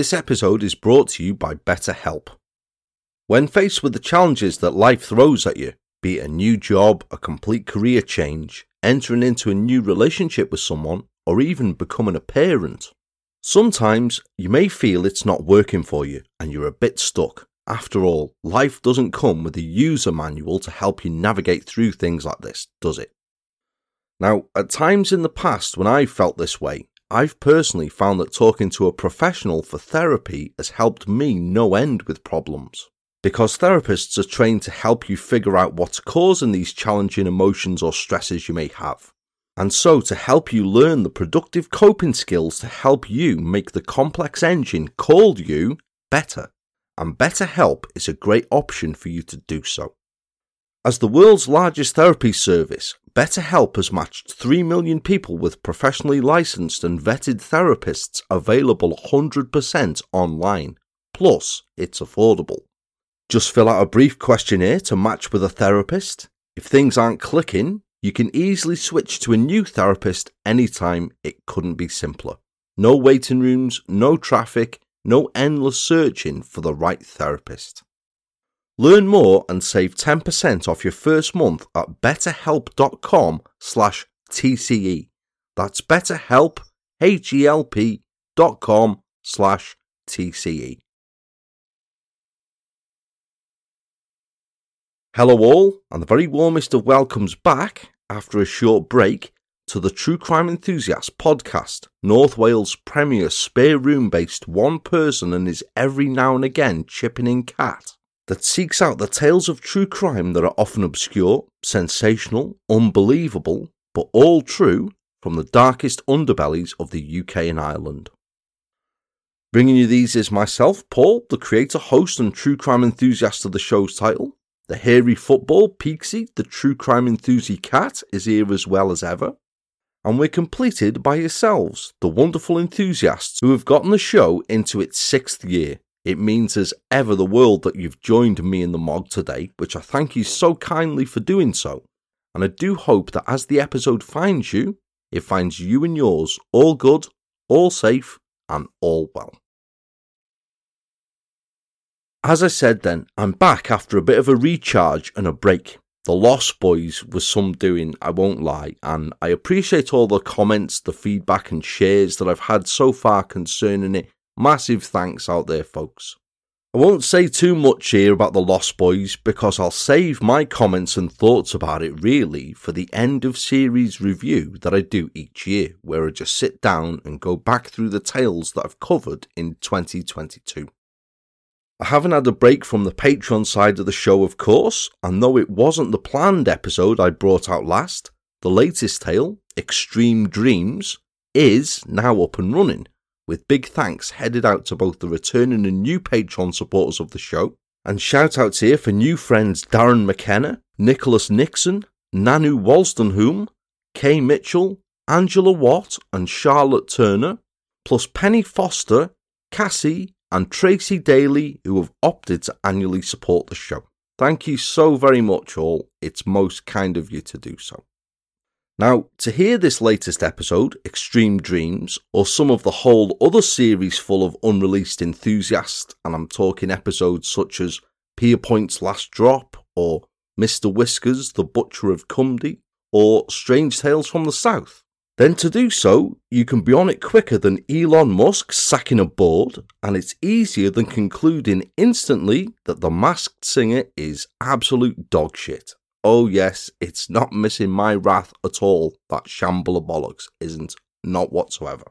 This episode is brought to you by BetterHelp. When faced with the challenges that life throws at you, be it a new job, a complete career change, entering into a new relationship with someone, or even becoming a parent, sometimes you may feel it's not working for you and you're a bit stuck. After all, life doesn't come with a user manual to help you navigate through things like this, does it? Now, at times in the past when I felt this way, I've personally found that talking to a professional for therapy has helped me no end with problems. Because therapists are trained to help you figure out what's causing these challenging emotions or stresses you may have. And so to help you learn the productive coping skills to help you make the complex engine called you better. And BetterHelp is a great option for you to do so. As the world's largest therapy service, BetterHelp has matched 3 million people with professionally licensed and vetted therapists available 100% online. Plus, it's affordable. Just fill out a brief questionnaire to match with a therapist. If things aren't clicking, you can easily switch to a new therapist anytime. It couldn't be simpler. No waiting rooms, no traffic, no endless searching for the right therapist. Learn more and save 10% off your first month at betterhelp.com slash TCE. That's betterhelp, H-E-L-P dot com slash TCE. Hello all, and the very warmest of welcomes back after a short break to the True Crime Enthusiast podcast, North Wales' premier spare room based one person and his every now and again chipping in cat that seeks out the tales of true crime that are often obscure, sensational, unbelievable, but all true from the darkest underbellies of the UK and Ireland. Bringing you these is myself, Paul, the creator, host, and true crime enthusiast of the show's title. The hairy football, Peaksy, the true crime enthusiast cat, is here as well as ever. And we're completed by yourselves, the wonderful enthusiasts who have gotten the show into its sixth year. It means as ever the world that you've joined me in the MOG today, which I thank you so kindly for doing so. And I do hope that as the episode finds you, it finds you and yours all good, all safe, and all well. As I said then, I'm back after a bit of a recharge and a break. The Lost Boys was some doing, I won't lie, and I appreciate all the comments, the feedback, and shares that I've had so far concerning it Massive thanks out there, folks. I won't say too much here about the Lost Boys because I'll save my comments and thoughts about it really for the end of series review that I do each year, where I just sit down and go back through the tales that I've covered in 2022. I haven't had a break from the Patreon side of the show, of course, and though it wasn't the planned episode I brought out last, the latest tale, Extreme Dreams, is now up and running with big thanks headed out to both the returning and new Patreon supporters of the show. And shout outs here for new friends Darren McKenna, Nicholas Nixon, Nanu Wolstenholm, Kay Mitchell, Angela Watt, and Charlotte Turner, plus Penny Foster, Cassie, and Tracy Daly, who have opted to annually support the show. Thank you so very much, all. It's most kind of you to do so. Now, to hear this latest episode, Extreme Dreams, or some of the whole other series full of unreleased enthusiasts, and I'm talking episodes such as Pierrepoint's Last Drop, or Mr. Whiskers, The Butcher of Cumdy, or Strange Tales from the South, then to do so, you can be on it quicker than Elon Musk sacking a board, and it's easier than concluding instantly that the masked singer is absolute dog shit. Oh, yes, it's not missing my wrath at all. That shamble of bollocks isn't. Not whatsoever.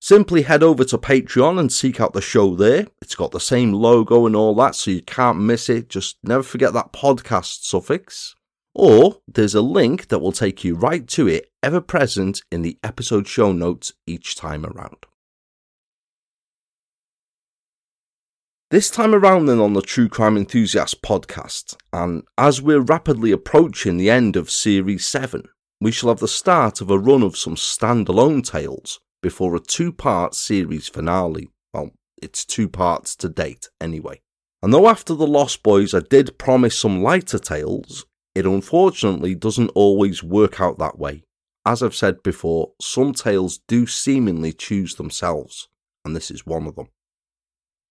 Simply head over to Patreon and seek out the show there. It's got the same logo and all that, so you can't miss it. Just never forget that podcast suffix. Or there's a link that will take you right to it, ever present in the episode show notes each time around. This time around, then, on the True Crime Enthusiast podcast, and as we're rapidly approaching the end of Series 7, we shall have the start of a run of some standalone tales before a two part series finale. Well, it's two parts to date, anyway. And though after The Lost Boys I did promise some lighter tales, it unfortunately doesn't always work out that way. As I've said before, some tales do seemingly choose themselves. and this is one of them.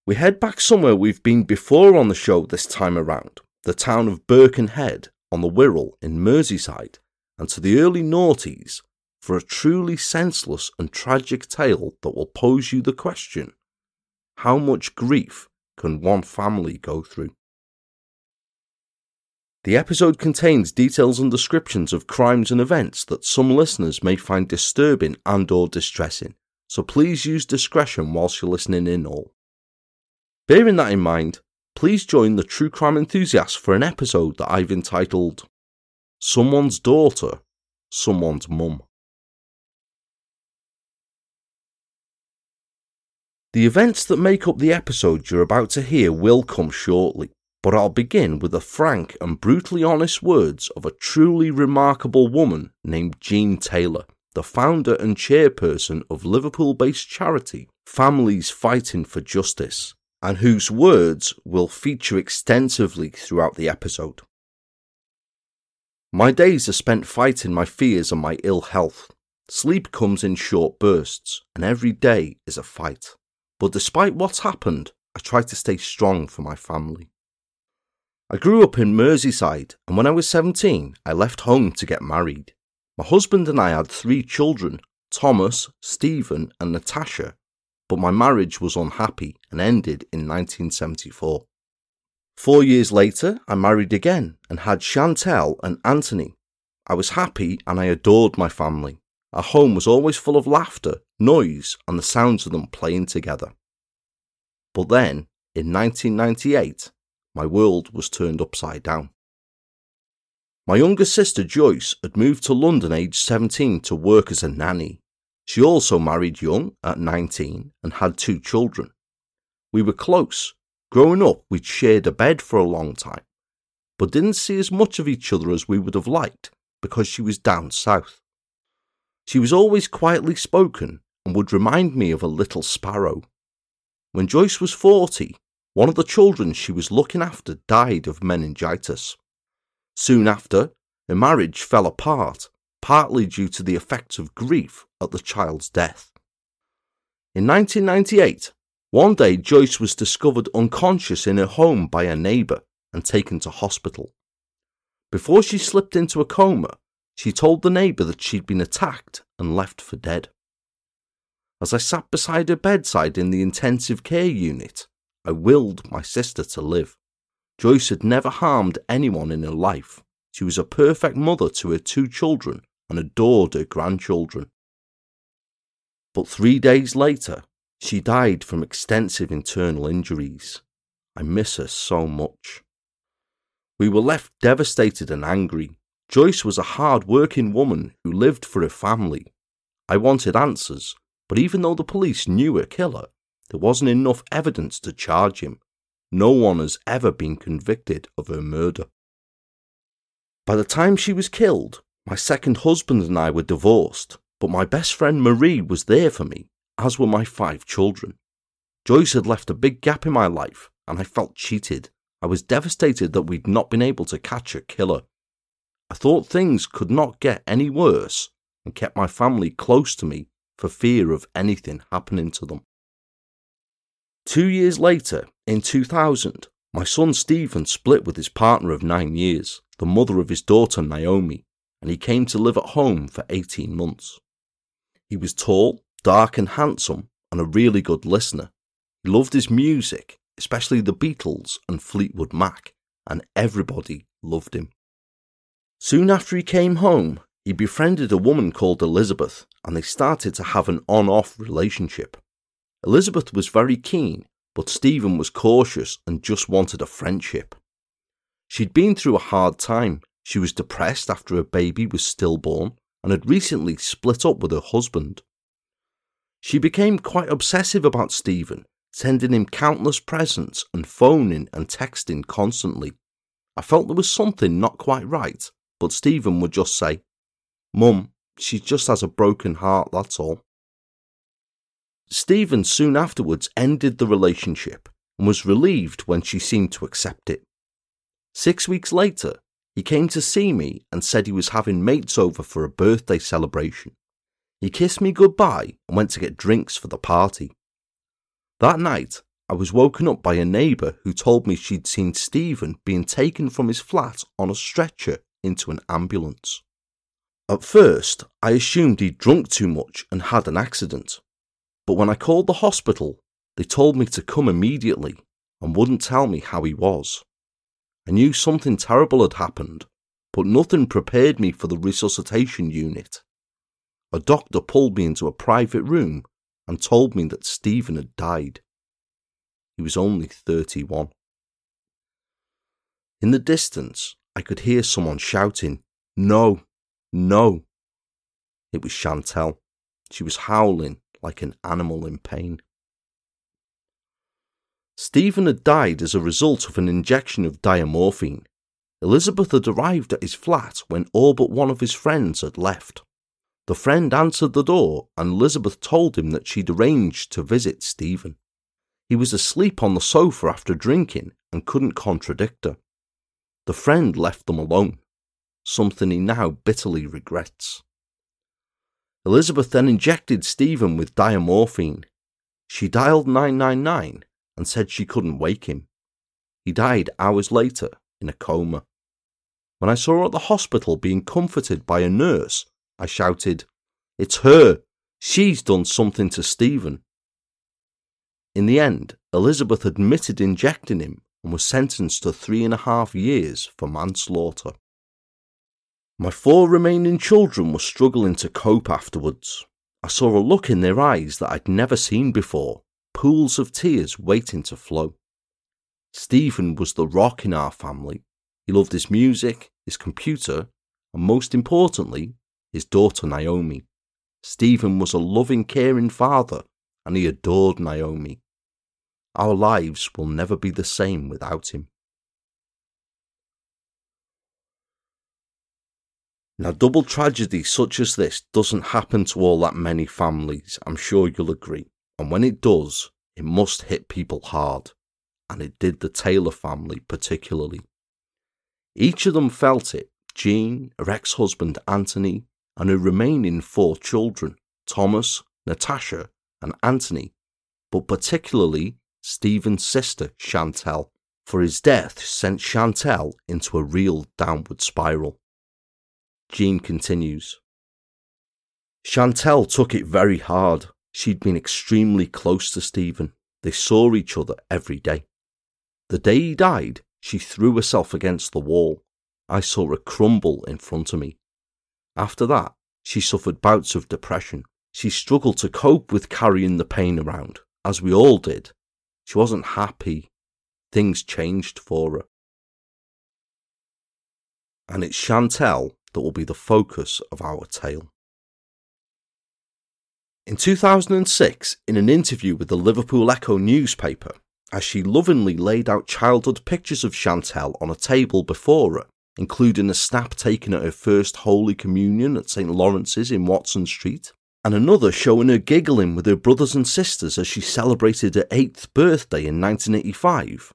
We head back somewhere we've been before on the show this time around, the town of Birkenhead on the Wirral in Merseyside, and to the early noughties for a truly senseless and tragic tale that will pose you the question how much grief can one family go through? The episode contains details and descriptions of crimes and events that some listeners may find disturbing and or distressing, so please use discretion whilst you're listening in all. Bearing that in mind, please join the true crime enthusiasts for an episode that I've entitled Someone's Daughter, Someone's Mum. The events that make up the episode you're about to hear will come shortly, but I'll begin with the frank and brutally honest words of a truly remarkable woman named Jean Taylor, the founder and chairperson of Liverpool based charity Families Fighting for Justice, and whose words will feature extensively throughout the episode. My days are spent fighting my fears and my ill health. Sleep comes in short bursts, and every day is a fight. But despite what's happened, I try to stay strong for my family. I grew up in Merseyside, and when I was 17, I left home to get married. My husband and I had three children Thomas, Stephen, and Natasha, but my marriage was unhappy and ended in 1974. Four years later, I married again and had Chantel and Anthony. I was happy and I adored my family. Our home was always full of laughter, noise, and the sounds of them playing together. But then, in 1998, my world was turned upside down. My younger sister Joyce had moved to London aged 17 to work as a nanny. She also married young at 19 and had two children. We were close. Growing up, we'd shared a bed for a long time, but didn't see as much of each other as we would have liked because she was down south. She was always quietly spoken and would remind me of a little sparrow. When Joyce was 40, one of the children she was looking after died of meningitis. Soon after, her marriage fell apart, partly due to the effects of grief at the child's death. In 1998, one day Joyce was discovered unconscious in her home by a neighbour and taken to hospital. Before she slipped into a coma, she told the neighbour that she'd been attacked and left for dead. As I sat beside her bedside in the intensive care unit, I willed my sister to live. Joyce had never harmed anyone in her life. She was a perfect mother to her two children and adored her grandchildren. But three days later, she died from extensive internal injuries. I miss her so much. We were left devastated and angry. Joyce was a hard working woman who lived for her family. I wanted answers, but even though the police knew her killer, there wasn't enough evidence to charge him. No one has ever been convicted of her murder. By the time she was killed, my second husband and I were divorced, but my best friend Marie was there for me, as were my five children. Joyce had left a big gap in my life, and I felt cheated. I was devastated that we'd not been able to catch a killer. I thought things could not get any worse and kept my family close to me for fear of anything happening to them. Two years later, in 2000, my son Stephen split with his partner of nine years, the mother of his daughter Naomi, and he came to live at home for 18 months. He was tall, dark, and handsome, and a really good listener. He loved his music, especially the Beatles and Fleetwood Mac, and everybody loved him. Soon after he came home, he befriended a woman called Elizabeth, and they started to have an on off relationship. Elizabeth was very keen, but Stephen was cautious and just wanted a friendship. She'd been through a hard time. She was depressed after her baby was stillborn and had recently split up with her husband. She became quite obsessive about Stephen, sending him countless presents and phoning and texting constantly. I felt there was something not quite right, but Stephen would just say, Mum, she just has a broken heart, that's all. Stephen soon afterwards ended the relationship and was relieved when she seemed to accept it. Six weeks later, he came to see me and said he was having mates over for a birthday celebration. He kissed me goodbye and went to get drinks for the party. That night, I was woken up by a neighbour who told me she'd seen Stephen being taken from his flat on a stretcher into an ambulance. At first, I assumed he'd drunk too much and had an accident. But when I called the hospital, they told me to come immediately and wouldn't tell me how he was. I knew something terrible had happened, but nothing prepared me for the resuscitation unit. A doctor pulled me into a private room and told me that Stephen had died. He was only 31. In the distance, I could hear someone shouting, No, no. It was Chantel. She was howling like an animal in pain. Stephen had died as a result of an injection of diamorphine. Elizabeth had arrived at his flat when all but one of his friends had left. The friend answered the door, and Elizabeth told him that she'd arranged to visit Stephen. He was asleep on the sofa after drinking and couldn't contradict her. The friend left them alone, something he now bitterly regrets. Elizabeth then injected Stephen with diamorphine. She dialed 999 and said she couldn't wake him. He died hours later in a coma. When I saw her at the hospital being comforted by a nurse, I shouted, It's her! She's done something to Stephen. In the end, Elizabeth admitted injecting him and was sentenced to three and a half years for manslaughter. My four remaining children were struggling to cope afterwards. I saw a look in their eyes that I'd never seen before pools of tears waiting to flow. Stephen was the rock in our family. He loved his music, his computer, and most importantly, his daughter Naomi. Stephen was a loving, caring father, and he adored Naomi. Our lives will never be the same without him. Now, double tragedy such as this doesn't happen to all that many families, I'm sure you'll agree. And when it does, it must hit people hard. And it did the Taylor family particularly. Each of them felt it Jean, her ex husband Anthony, and her remaining four children Thomas, Natasha, and Anthony, but particularly Stephen's sister Chantel, for his death sent Chantel into a real downward spiral. Jean continues Chantel took it very hard She'd been extremely close to Stephen. They saw each other every day. The day he died, she threw herself against the wall. I saw her crumble in front of me. After that, she suffered bouts of depression. She struggled to cope with carrying the pain around, as we all did. She wasn't happy. Things changed for her. And it's Chantel that will be the focus of our tale. In 2006, in an interview with the Liverpool Echo newspaper, as she lovingly laid out childhood pictures of Chantel on a table before her, including a snap taken at her first Holy Communion at St Lawrence's in Watson Street, and another showing her giggling with her brothers and sisters as she celebrated her eighth birthday in 1985.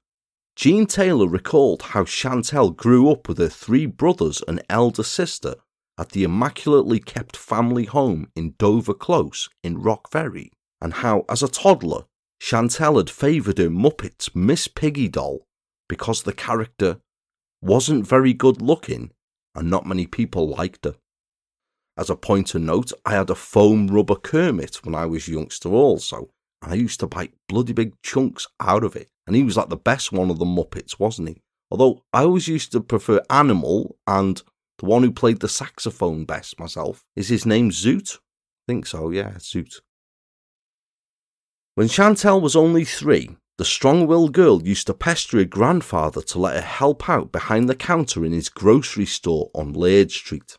Jean Taylor recalled how Chantel grew up with her three brothers and elder sister at the immaculately kept family home in Dover Close in Rock Ferry, and how, as a toddler, Chantel had favoured her Muppets Miss Piggy doll because the character wasn't very good looking and not many people liked her. As a pointer note, I had a foam rubber Kermit when I was youngster also, and I used to bite bloody big chunks out of it, and he was like the best one of the Muppets, wasn't he? Although I always used to prefer Animal and the one who played the saxophone best myself. Is his name Zoot? I think so, yeah, Zoot. When Chantel was only three, the strong willed girl used to pester her grandfather to let her help out behind the counter in his grocery store on Laird Street.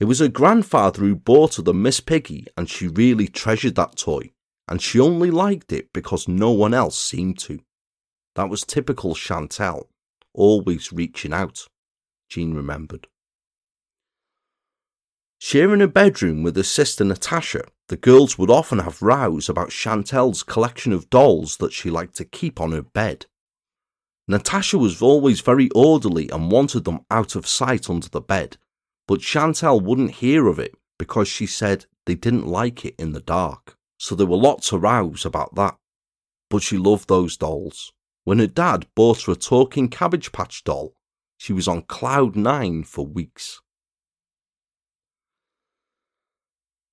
It was her grandfather who bought her the Miss Piggy, and she really treasured that toy, and she only liked it because no one else seemed to. That was typical Chantel, always reaching out, Jean remembered. Sharing a bedroom with her sister Natasha, the girls would often have rows about Chantel's collection of dolls that she liked to keep on her bed. Natasha was always very orderly and wanted them out of sight under the bed, but Chantel wouldn't hear of it because she said they didn't like it in the dark. So there were lots of rows about that. but she loved those dolls. When her dad bought her a talking Cabbage Patch doll, she was on cloud nine for weeks.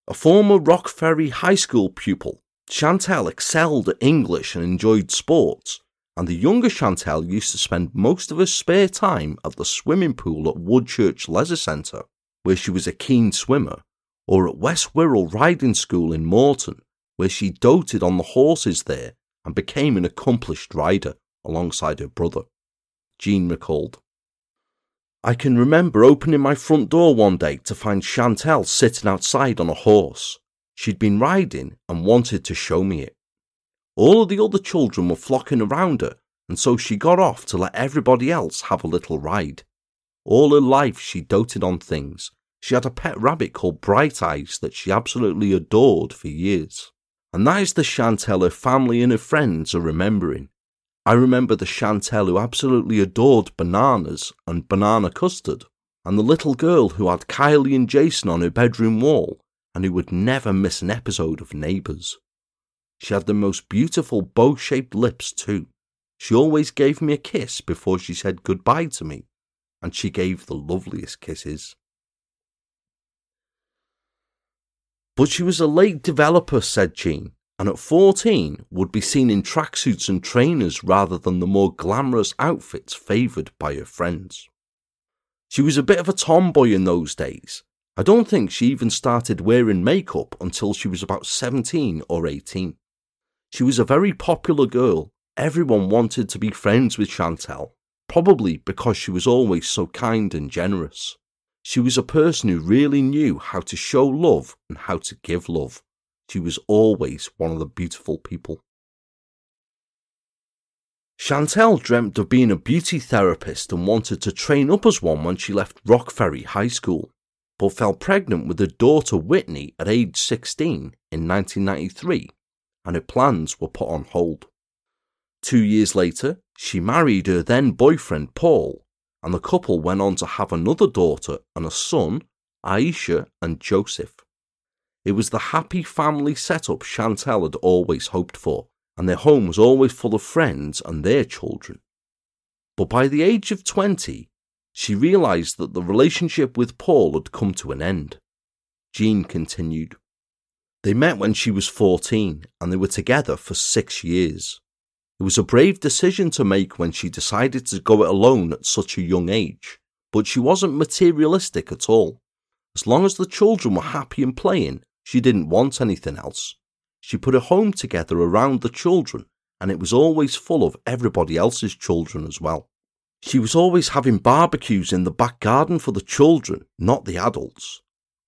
A former Rock Ferry High School pupil, Chantel excelled at English and enjoyed sports, and the younger Chantel used to spend most of her spare time at the swimming pool at Woodchurch Leisure Centre, where she was a keen swimmer, or at West Wirral Riding School in Moreton, where she doted on the horses there and became an accomplished rider alongside her brother. Jean recalled. I can remember opening my front door one day to find Chantel sitting outside on a horse. She'd been riding and wanted to show me it. All of the other children were flocking around her, and so she got off to let everybody else have a little ride. All her life she doted on things. She had a pet rabbit called Bright Eyes that she absolutely adored for years. And that is the Chantel her family and her friends are remembering. I remember the Chantel who absolutely adored bananas and banana custard, and the little girl who had Kylie and Jason on her bedroom wall and who would never miss an episode of Neighbours. She had the most beautiful bow shaped lips, too. She always gave me a kiss before she said goodbye to me, and she gave the loveliest kisses. But she was a late developer, said Jean and at 14 would be seen in tracksuits and trainers rather than the more glamorous outfits favoured by her friends. She was a bit of a tomboy in those days. I don't think she even started wearing makeup until she was about 17 or 18. She was a very popular girl. Everyone wanted to be friends with Chantel, probably because she was always so kind and generous. She was a person who really knew how to show love and how to give love. She was always one of the beautiful people. Chantel dreamt of being a beauty therapist and wanted to train up as one when she left Rock Ferry High School, but fell pregnant with her daughter Whitney at age 16 in 1993, and her plans were put on hold. Two years later, she married her then boyfriend Paul, and the couple went on to have another daughter and a son, Aisha and Joseph. It was the happy family setup Chantel had always hoped for, and their home was always full of friends and their children. But by the age of 20, she realised that the relationship with Paul had come to an end. Jean continued. They met when she was 14 and they were together for six years. It was a brave decision to make when she decided to go it alone at such a young age, but she wasn't materialistic at all. As long as the children were happy and playing, she didn't want anything else. She put a home together around the children, and it was always full of everybody else's children as well. She was always having barbecues in the back garden for the children, not the adults.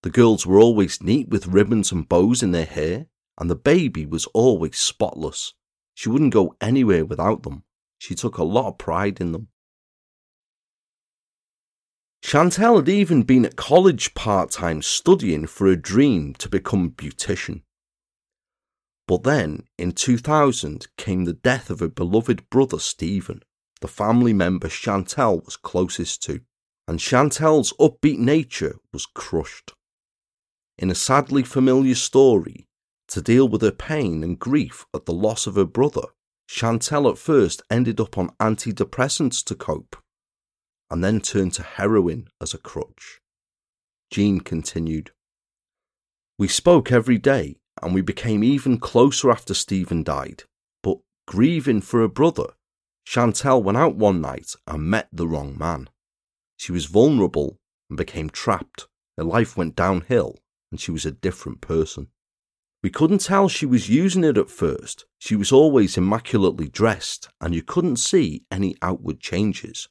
The girls were always neat with ribbons and bows in their hair, and the baby was always spotless. She wouldn't go anywhere without them. She took a lot of pride in them. Chantel had even been at college part time studying for a dream to become a beautician. But then, in 2000, came the death of her beloved brother Stephen, the family member Chantel was closest to, and Chantel's upbeat nature was crushed. In a sadly familiar story, to deal with her pain and grief at the loss of her brother, Chantel at first ended up on antidepressants to cope and then turned to heroin as a crutch. Jean continued. We spoke every day and we became even closer after Stephen died, but grieving for her brother, Chantel went out one night and met the wrong man. She was vulnerable and became trapped. Her life went downhill and she was a different person. We couldn't tell she was using it at first. She was always immaculately dressed and you couldn't see any outward changes.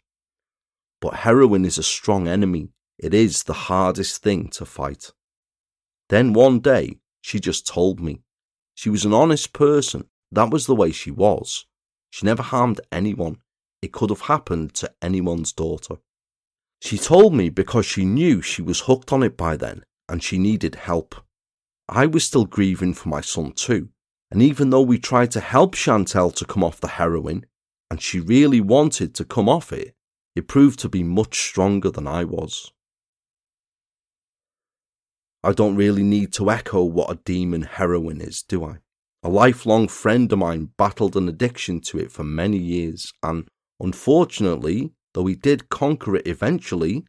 But heroin is a strong enemy. It is the hardest thing to fight. Then one day, she just told me. She was an honest person. That was the way she was. She never harmed anyone. It could have happened to anyone's daughter. She told me because she knew she was hooked on it by then and she needed help. I was still grieving for my son too, and even though we tried to help Chantel to come off the heroin, and she really wanted to come off it, it proved to be much stronger than I was. I don't really need to echo what a demon heroin is, do I? A lifelong friend of mine battled an addiction to it for many years, and unfortunately, though he did conquer it eventually,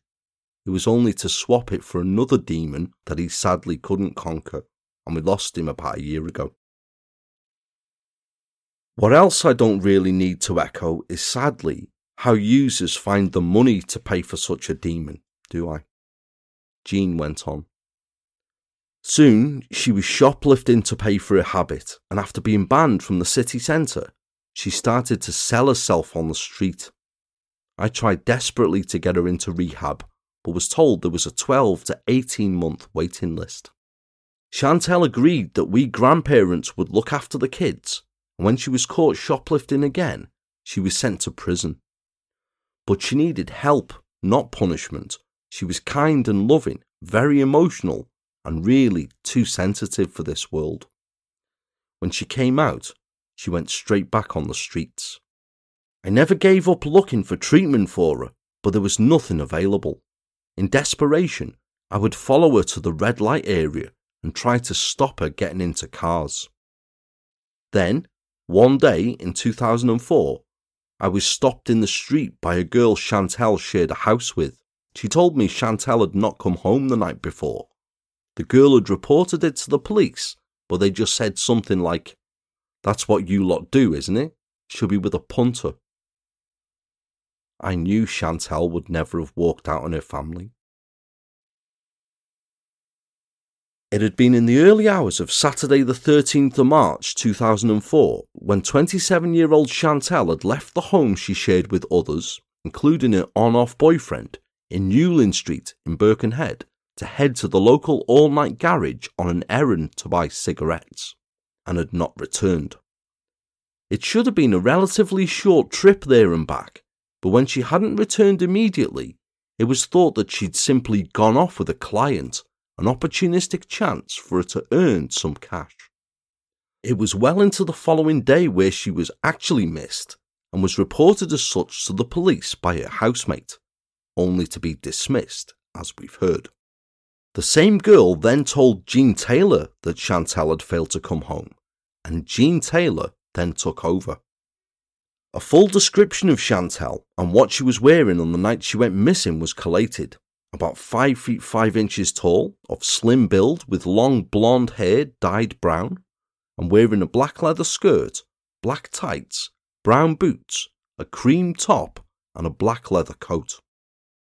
it was only to swap it for another demon that he sadly couldn't conquer, and we lost him about a year ago. What else I don't really need to echo is sadly how users find the money to pay for such a demon, do I? Jean went on. Soon she was shoplifting to pay for her habit, and after being banned from the city centre, she started to sell herself on the street. I tried desperately to get her into rehab, but was told there was a 12 to 18 month waiting list. Chantel agreed that we grandparents would look after the kids, and when she was caught shoplifting again, she was sent to prison. But she needed help, not punishment. She was kind and loving, very emotional, and really too sensitive for this world. When she came out, she went straight back on the streets. I never gave up looking for treatment for her, but there was nothing available. In desperation, I would follow her to the red light area and try to stop her getting into cars. Then, one day in 2004, I was stopped in the street by a girl Chantel shared a house with. She told me Chantel had not come home the night before the girl had reported it to the police, but they just said something like, That's what you lot do, isn't it? She'll be with a punter. I knew Chantel would never have walked out on her family. It had been in the early hours of Saturday, the 13th of March 2004, when 27 year old Chantel had left the home she shared with others, including her on off boyfriend, in Newlyn Street in Birkenhead, to head to the local all night garage on an errand to buy cigarettes, and had not returned. It should have been a relatively short trip there and back, but when she hadn't returned immediately, it was thought that she'd simply gone off with a client, an opportunistic chance for her to earn some cash. It was well into the following day where she was actually missed and was reported as such to the police by her housemate, only to be dismissed, as we've heard. The same girl then told Jean Taylor that Chantel had failed to come home, and Jean Taylor then took over. A full description of Chantel and what she was wearing on the night she went missing was collated. About 5 feet 5 inches tall, of slim build with long blonde hair dyed brown, and wearing a black leather skirt, black tights, brown boots, a cream top, and a black leather coat.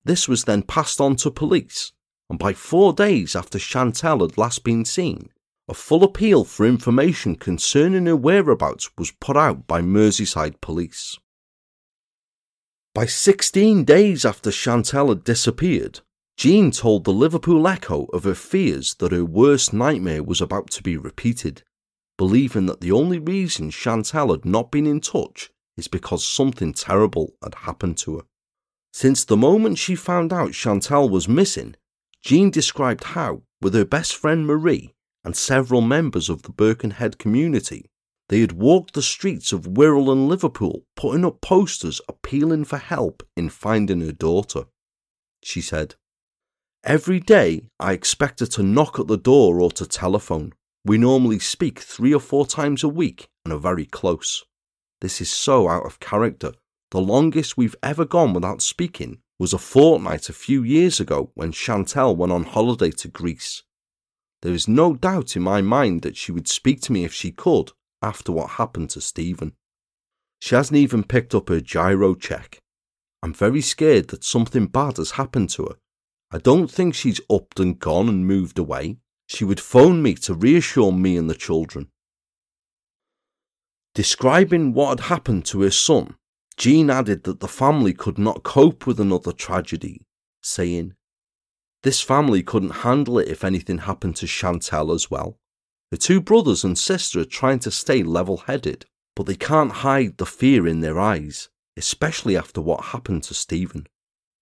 This was then passed on to police, and by four days after Chantel had last been seen, a full appeal for information concerning her whereabouts was put out by Merseyside police. By 16 days after Chantel had disappeared, Jean told the Liverpool Echo of her fears that her worst nightmare was about to be repeated, believing that the only reason Chantel had not been in touch is because something terrible had happened to her. Since the moment she found out Chantel was missing, Jean described how, with her best friend Marie and several members of the Birkenhead community, they had walked the streets of Wirral and Liverpool, putting up posters appealing for help in finding her daughter. She said, Every day I expect her to knock at the door or to telephone. We normally speak three or four times a week and are very close. This is so out of character. The longest we've ever gone without speaking was a fortnight a few years ago when Chantel went on holiday to Greece. There is no doubt in my mind that she would speak to me if she could after what happened to Stephen. She hasn't even picked up her giro cheque. I'm very scared that something bad has happened to her. I don't think she's upped and gone and moved away. She would phone me to reassure me and the children. Describing what had happened to her son, Jean added that the family could not cope with another tragedy, saying, This family couldn't handle it if anything happened to Chantel as well. The two brothers and sister are trying to stay level headed, but they can't hide the fear in their eyes, especially after what happened to Stephen.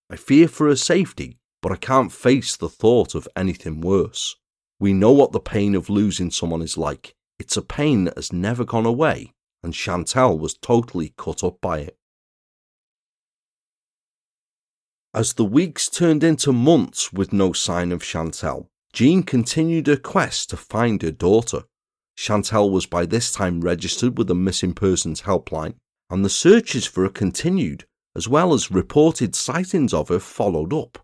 I fear for her safety, but I can't face the thought of anything worse. We know what the pain of losing someone is like. It's a pain that has never gone away, and Chantel was totally cut up by it. As the weeks turned into months with no sign of Chantel, Jean continued her quest to find her daughter. Chantel was by this time registered with the Missing Persons Helpline, and the searches for her continued, as well as reported sightings of her followed up,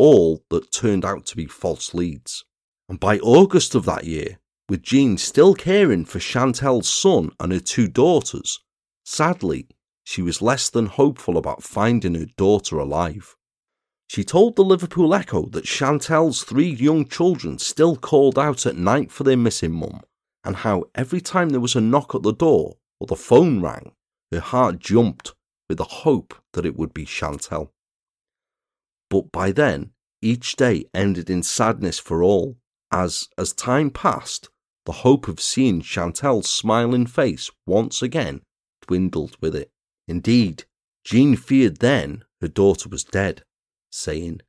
all that turned out to be false leads. And by August of that year, with Jean still caring for Chantel's son and her two daughters, sadly, she was less than hopeful about finding her daughter alive. She told the Liverpool Echo that Chantel's three young children still called out at night for their missing mum, and how every time there was a knock at the door or the phone rang, her heart jumped with the hope that it would be Chantel. But by then, each day ended in sadness for all, as, as time passed, the hope of seeing Chantel's smiling face once again dwindled with it. Indeed, Jean feared then her daughter was dead, saying,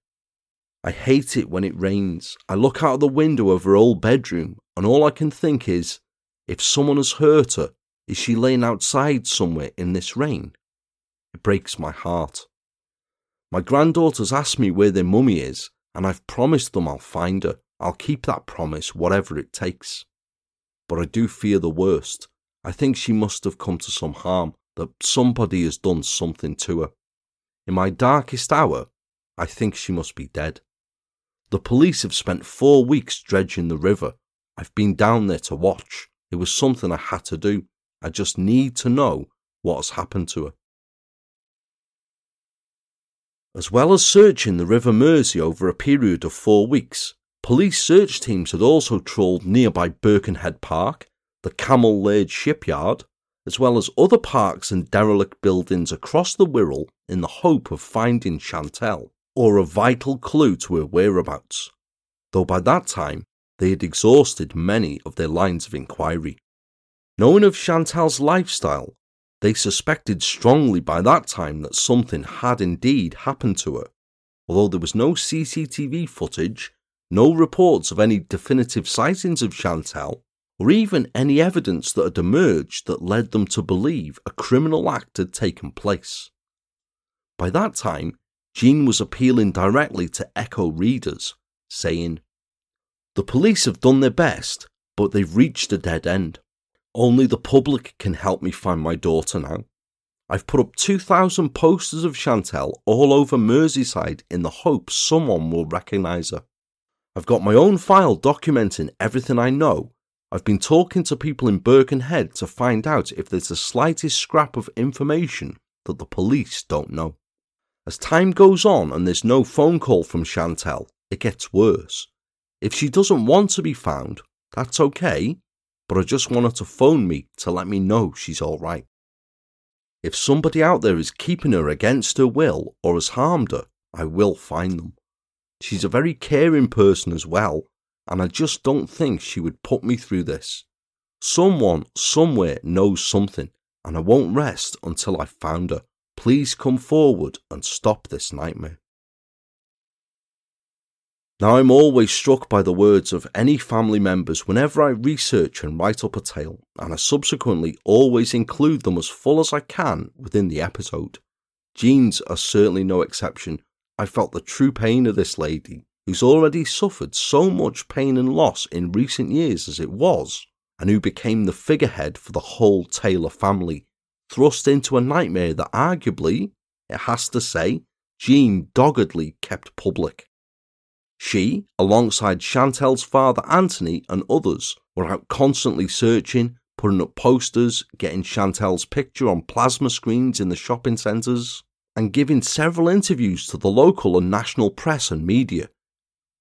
I hate it when it rains. I look out of the window of her old bedroom, and all I can think is, if someone has hurt her, is she laying outside somewhere in this rain? It breaks my heart. My granddaughters asked me where their mummy is, and I've promised them I'll find her. I'll keep that promise, whatever it takes. But I do fear the worst. I think she must have come to some harm, that somebody has done something to her. In my darkest hour, I think she must be dead. The police have spent four weeks dredging the river. I've been down there to watch. It was something I had to do. I just need to know what has happened to her. As well as searching the River Mersey over a period of four weeks, police search teams had also trawled nearby Birkenhead Park, the Cammell Laird shipyard, as well as other parks and derelict buildings across the Wirral in the hope of finding Chantel or a vital clue to her whereabouts, though by that time they had exhausted many of their lines of inquiry. Knowing of Chantel's lifestyle they suspected strongly by that time that something had indeed happened to her, although there was no CCTV footage, no reports of any definitive sightings of Chantel, or even any evidence that had emerged that led them to believe a criminal act had taken place. By that time, Jean was appealing directly to Echo readers, saying, The police have done their best, but they've reached a dead end. Only the public can help me find my daughter now. I've put up 2,000 posters of Chantel all over Merseyside in the hope someone will recognise her. I've got my own file documenting everything I know. I've been talking to people in Birkenhead to find out if there's the slightest scrap of information that the police don't know. As time goes on and there's no phone call from Chantel, it gets worse. If she doesn't want to be found, that's okay but I just want her to phone me to let me know she's alright. If somebody out there is keeping her against her will or has harmed her, I will find them. She's a very caring person as well, and I just don't think she would put me through this. Someone somewhere knows something, and I won't rest until I've found her. Please come forward and stop this nightmare. Now, I'm always struck by the words of any family members whenever I research and write up a tale, and I subsequently always include them as full as I can within the episode. Jean's are certainly no exception. I felt the true pain of this lady, who's already suffered so much pain and loss in recent years as it was, and who became the figurehead for the whole Taylor family, thrust into a nightmare that arguably, it has to say, Jean doggedly kept public. She, alongside Chantel's father Anthony and others, were out constantly searching, putting up posters, getting Chantel's picture on plasma screens in the shopping centres, and giving several interviews to the local and national press and media.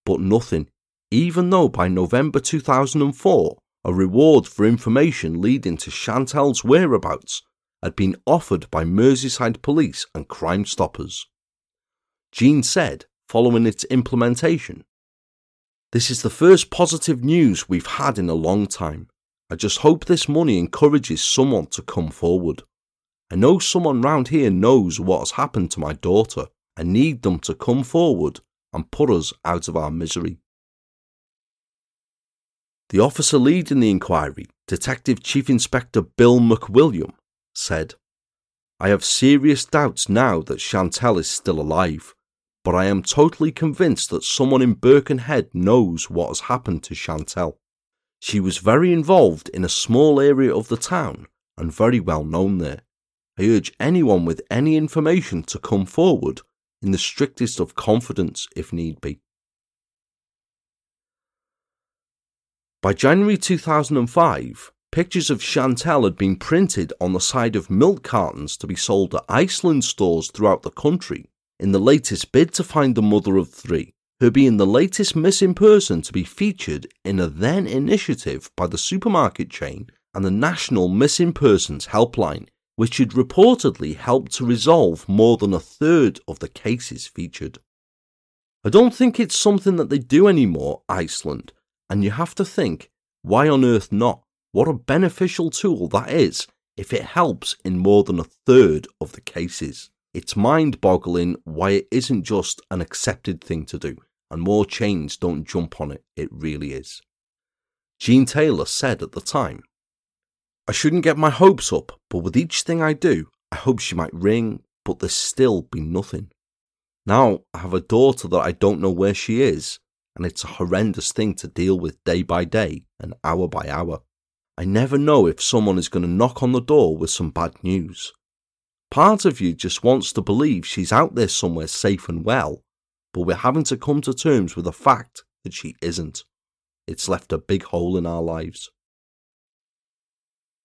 But nothing, even though by November 2004, a reward for information leading to Chantel's whereabouts had been offered by Merseyside Police and Crime Stoppers. Jean said following its implementation. This is the first positive news we've had in a long time. I just hope this money encourages someone to come forward. I know someone round here knows what has happened to my daughter. I need them to come forward and put us out of our misery. The officer leading the inquiry, Detective Chief Inspector Bill McWilliam, said, I have serious doubts now that Chantel is still alive but I am totally convinced that someone in Birkenhead knows what has happened to Chantel. She was very involved in a small area of the town and very well known there. I urge anyone with any information to come forward in the strictest of confidence if need be. By January 2005, pictures of Chantel had been printed on the side of milk cartons to be sold at Iceland stores throughout the country in the latest bid to find the mother of three, her being the latest missing person to be featured in a then initiative by the supermarket chain and the National Missing Persons Helpline, which had reportedly helped to resolve more than a third of the cases featured. I don't think it's something that they do anymore, Iceland, and you have to think, why on earth not? What a beneficial tool that is if it helps in more than a third of the cases. It's mind boggling why it isn't just an accepted thing to do, and more chains don't jump on it. It really is. Jean Taylor said at the time, I shouldn't get my hopes up, but with each thing I do, I hope she might ring, but there's still be nothing. Now I have a daughter that I don't know where she is, and it's a horrendous thing to deal with day by day and hour by hour. I never know if someone is going to knock on the door with some bad news. Part of you just wants to believe she's out there somewhere safe and well, but we're having to come to terms with the fact that she isn't. It's left a big hole in our lives.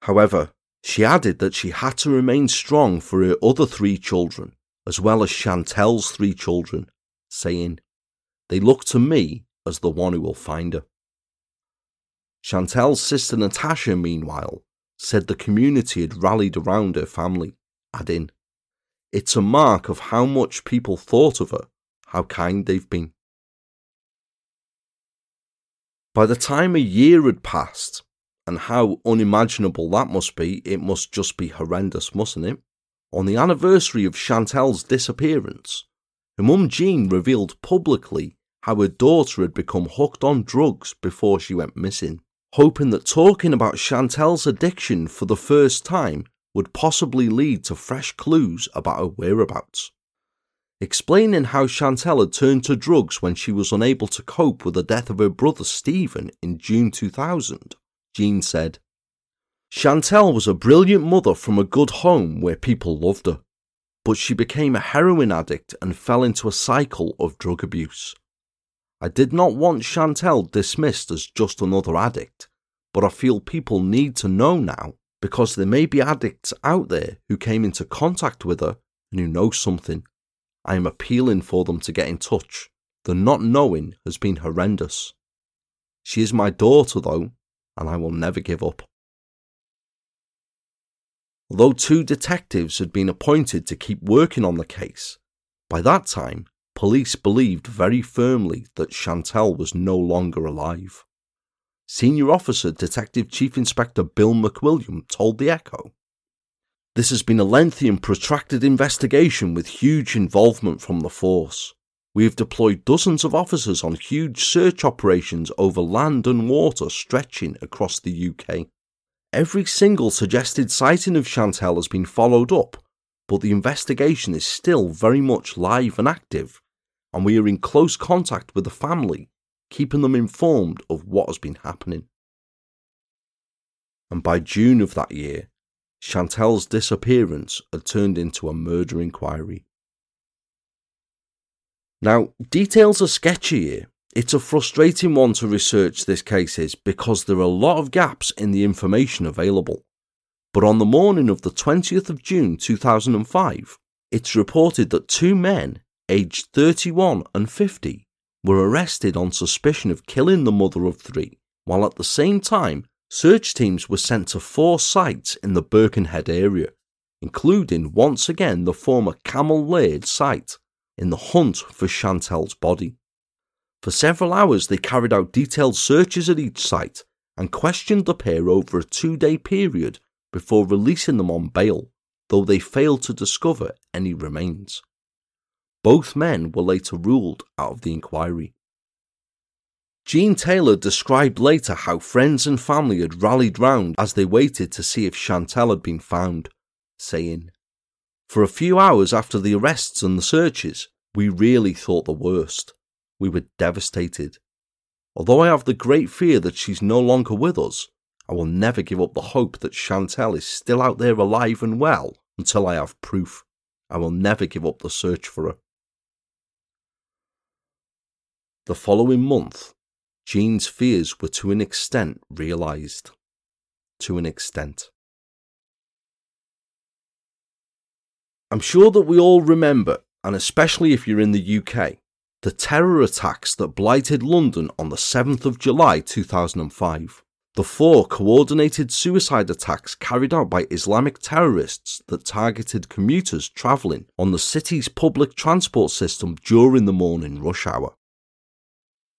However, she added that she had to remain strong for her other three children, as well as Chantel's three children, saying, They look to me as the one who will find her. Chantel's sister Natasha, meanwhile, said the community had rallied around her family adding, It's a mark of how much people thought of her, how kind they've been. By the time a year had passed, and how unimaginable that must be, it must just be horrendous, mustn't it? On the anniversary of Chantel's disappearance, her mum Jean revealed publicly how her daughter had become hooked on drugs before she went missing, hoping that talking about Chantel's addiction for the first time would possibly lead to fresh clues about her whereabouts. Explaining how Chantel had turned to drugs when she was unable to cope with the death of her brother Stephen in June 2000, Jean said, Chantel was a brilliant mother from a good home where people loved her, but she became a heroin addict and fell into a cycle of drug abuse. I did not want Chantel dismissed as just another addict, but I feel people need to know now because there may be addicts out there who came into contact with her and who know something. I am appealing for them to get in touch. The not knowing has been horrendous. She is my daughter, though, and I will never give up. Although two detectives had been appointed to keep working on the case, by that time, police believed very firmly that Chantel was no longer alive. Senior Officer Detective Chief Inspector Bill McWilliam told The Echo. This has been a lengthy and protracted investigation with huge involvement from the force. We have deployed dozens of officers on huge search operations over land and water stretching across the UK. Every single suggested sighting of Chantel has been followed up, but the investigation is still very much live and active, and we are in close contact with the family keeping them informed of what has been happening. And by June of that year, Chantel's disappearance had turned into a murder inquiry. Now, details are sketchy here. It's a frustrating one to research this case is because there are a lot of gaps in the information available. But on the morning of the 20th of June 2005, it's reported that two men, aged 31 and 50, were arrested on suspicion of killing the mother of three, while at the same time, search teams were sent to four sites in the Birkenhead area, including once again the former Cammell Laird site, in the hunt for Chantel's body. For several hours, they carried out detailed searches at each site and questioned the pair over a two day period before releasing them on bail, though they failed to discover any remains. Both men were later ruled out of the inquiry. Jean Taylor described later how friends and family had rallied round as they waited to see if Chantel had been found, saying, For a few hours after the arrests and the searches, we really thought the worst. We were devastated. Although I have the great fear that she's no longer with us, I will never give up the hope that Chantel is still out there alive and well until I have proof. I will never give up the search for her. The following month, Jean's fears were to an extent realised. To an extent. I'm sure that we all remember, and especially if you're in the UK, the terror attacks that blighted London on the 7th of July 2005. The four coordinated suicide attacks carried out by Islamic terrorists that targeted commuters travelling on the city's public transport system during the morning rush hour.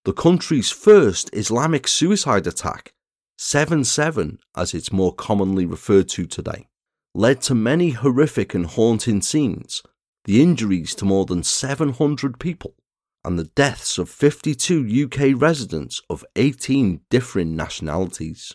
The country's first Islamic suicide attack, 7 7 as it's more commonly referred to today, led to many horrific and haunting scenes, the injuries to more than 700 people, and the deaths of 52 UK residents of 18 different nationalities.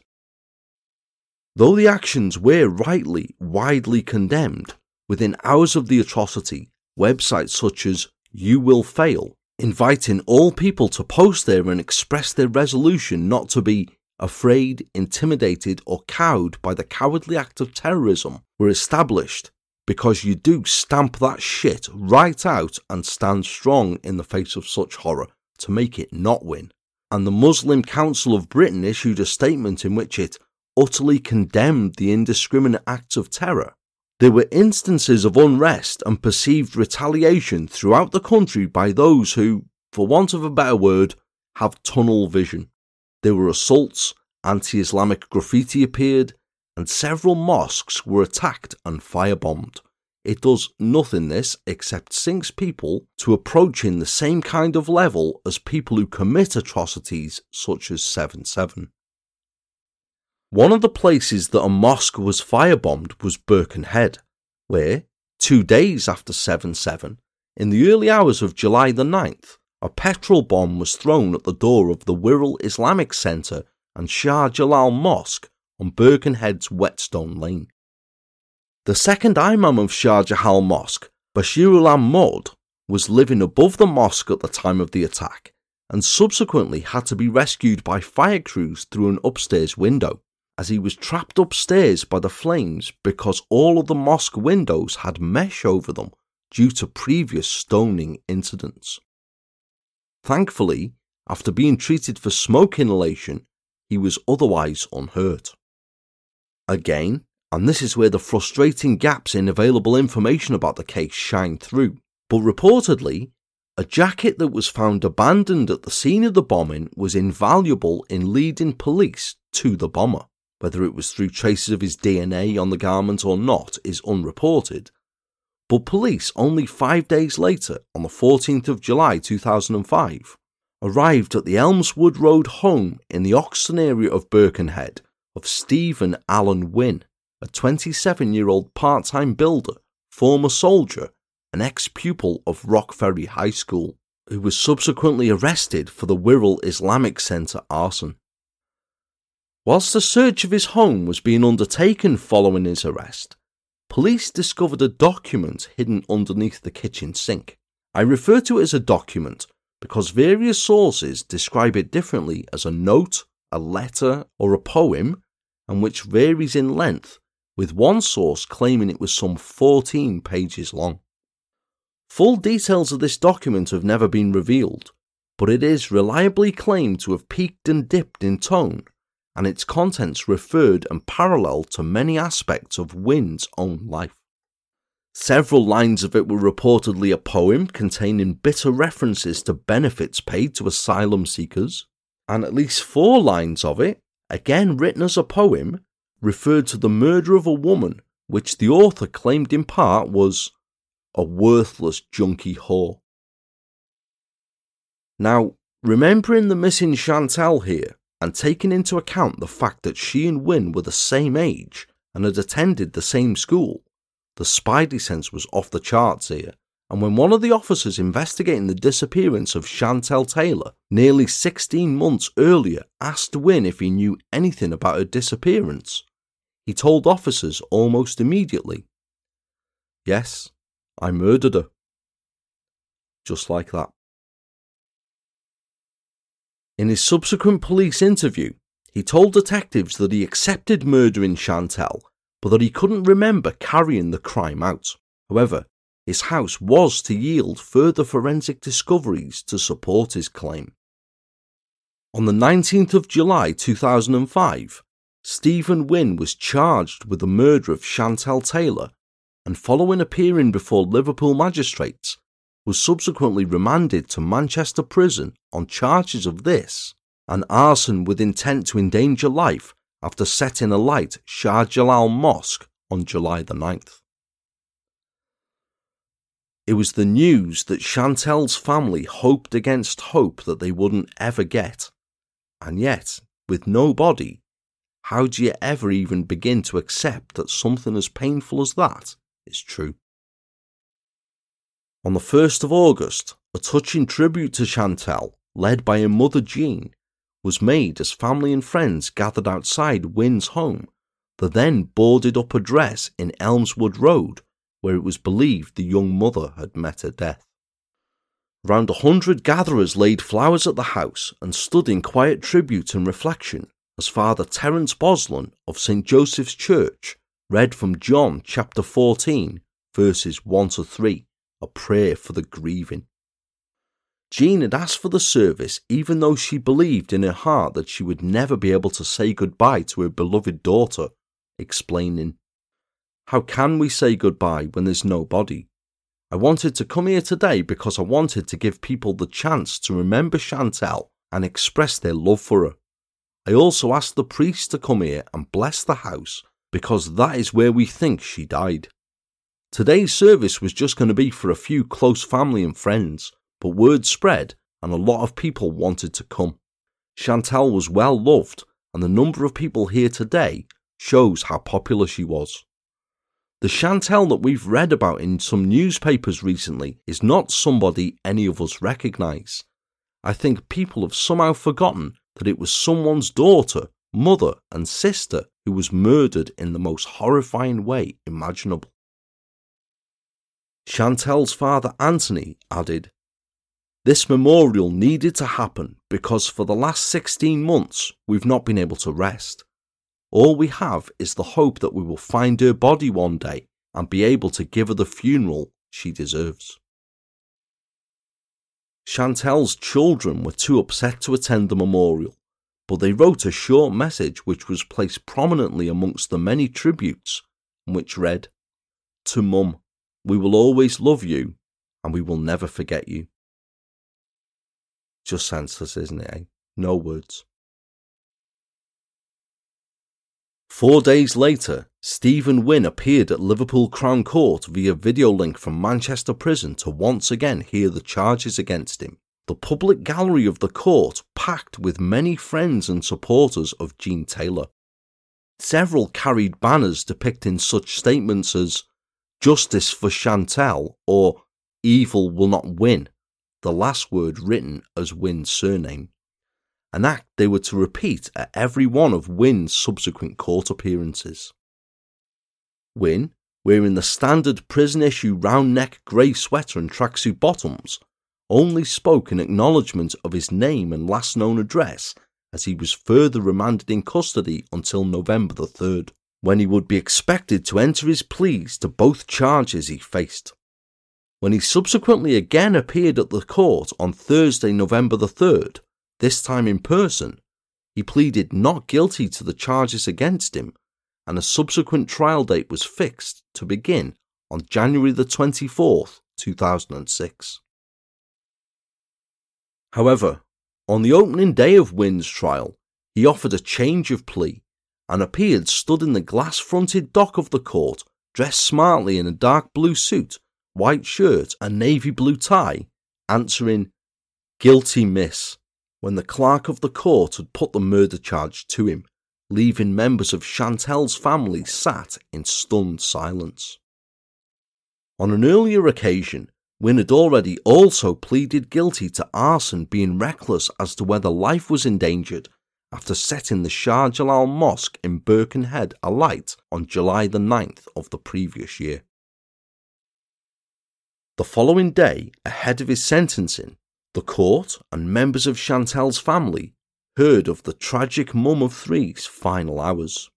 Though the actions were rightly widely condemned, within hours of the atrocity, websites such as You Will Fail, inviting all people to post there and express their resolution not to be afraid, intimidated, or cowed by the cowardly act of terrorism, were established because you do stamp that shit right out and stand strong in the face of such horror to make it not win. And the Muslim Council of Britain issued a statement in which it utterly condemned the indiscriminate acts of terror. There were instances of unrest and perceived retaliation throughout the country by those who, for want of a better word, have tunnel vision. There were assaults, anti Islamic graffiti appeared, and several mosques were attacked and firebombed. It does nothing this except sinks people to approaching the same kind of level as people who commit atrocities such as 7 7. One of the places that a mosque was firebombed was Birkenhead, where, two days after 7 7, in the early hours of July the 9th, a petrol bomb was thrown at the door of the Wirral Islamic Centre and Shah Jalal Mosque on Birkenhead's Whetstone Lane. The second Imam of Shah Jalal Mosque, Bashirul Ahmad, was living above the mosque at the time of the attack and subsequently had to be rescued by fire crews through an upstairs window, as he was trapped upstairs by the flames because all of the mosque windows had mesh over them due to previous stoning incidents. Thankfully, after being treated for smoke inhalation, he was otherwise unhurt. Again, and this is where the frustrating gaps in available information about the case shine through. But reportedly, a jacket that was found abandoned at the scene of the bombing was invaluable in leading police to the bomber. Whether it was through traces of his DNA on the garment or not is unreported. But police, only five days later, on the 14th of July 2005, arrived at the Elmswood Road home in the Oxton area of Birkenhead of Stephen Allen Wynne, a 27 year old part time builder, former soldier, an ex pupil of Rock Ferry High School, who was subsequently arrested for the Wirral Islamic Centre arson. Whilst the search of his home was being undertaken following his arrest, police discovered a document hidden underneath the kitchen sink. I refer to it as a document because various sources describe it differently as a note a letter, or a poem, and which varies in length, with one source claiming it was some 14 pages long. Full details of this document have never been revealed, but it is reliably claimed to have peaked and dipped in tone, and its contents referred and parallel to many aspects of Wynne's own life. Several lines of it were reportedly a poem containing bitter references to benefits paid to asylum seekers, and at least four lines of it, again written as a poem, referred to the murder of a woman, which the author claimed in part was a worthless junkie whore. Now, remembering the missing Chantel here, and taking into account the fact that she and Wynne were the same age and had attended the same school, the spidey sense was off the charts here, and when one of the officers investigating the disappearance of Chantel Taylor nearly 16 months earlier asked Wynne if he knew anything about her disappearance, he told officers almost immediately, Yes, I murdered her. Just like that. In his subsequent police interview, he told detectives that he accepted murdering Chantel, but that he couldn't remember carrying the crime out. However, his house was to yield further forensic discoveries to support his claim. On the 19th of July 2005, Stephen Wynne was charged with the murder of Chantel Taylor and, following appearing before Liverpool magistrates, was subsequently remanded to Manchester Prison on charges of this and arson with intent to endanger life after setting alight Shah Jalal Mosque on July the 9th. It was the news that Chantel's family hoped against hope that they wouldn't ever get. And yet, with no body, how do you ever even begin to accept that something as painful as that is true? On the 1st of August, a touching tribute to Chantel, led by her mother Jean, was made as family and friends gathered outside Wynne's home, the then boarded up address in Elmswood Road, where it was believed the young mother had met her death. Around a hundred gatherers laid flowers at the house and stood in quiet tribute and reflection as Father Terence Boslan of St. Joseph's Church read from John chapter 14, verses 1 to 3, a prayer for the grieving. Jean had asked for the service even though she believed in her heart that she would never be able to say goodbye to her beloved daughter, explaining, how can we say goodbye when there's no body? I wanted to come here today because I wanted to give people the chance to remember Chantel and express their love for her. I also asked the priest to come here and bless the house because that is where we think she died. Today's service was just going to be for a few close family and friends, but word spread and a lot of people wanted to come. Chantel was well loved, and the number of people here today shows how popular she was. The Chantel that we've read about in some newspapers recently is not somebody any of us recognise. I think people have somehow forgotten that it was someone's daughter, mother, and sister who was murdered in the most horrifying way imaginable. Chantel's father Anthony added, This memorial needed to happen because for the last 16 months we've not been able to rest. All we have is the hope that we will find her body one day and be able to give her the funeral she deserves. Chantel's children were too upset to attend the memorial, but they wrote a short message which was placed prominently amongst the many tributes, which read, To Mum, we will always love you and we will never forget you. Just senseless, isn't it? Eh? No words. Four days later, Stephen Wynne appeared at Liverpool Crown Court via video link from Manchester Prison to once again hear the charges against him. The public gallery of the court packed with many friends and supporters of Jean Taylor. Several carried banners depicting such statements as Justice for Chantel or Evil will not win, the last word written as Wynne's surname. An act they were to repeat at every one of Wynne's subsequent court appearances. Wynne, wearing the standard prison issue round neck grey sweater and tracksuit bottoms, only spoke in acknowledgement of his name and last known address as he was further remanded in custody until November the 3rd, when he would be expected to enter his pleas to both charges he faced. When he subsequently again appeared at the court on Thursday, November the 3rd, this time in person, he pleaded not guilty to the charges against him, and a subsequent trial date was fixed to begin on January the 24th, 2006. However, on the opening day of Wynne's trial, he offered a change of plea and appeared stood in the glass fronted dock of the court, dressed smartly in a dark blue suit, white shirt, and navy blue tie, answering, Guilty, miss when the clerk of the court had put the murder charge to him, leaving members of Chantel's family sat in stunned silence. On an earlier occasion, Wynne had already also pleaded guilty to arson being reckless as to whether life was endangered after setting the Shah Jalal Mosque in Birkenhead alight on July the 9th of the previous year. The following day, ahead of his sentencing, The court and members of Chantel's family heard of the tragic mum of three's final hours.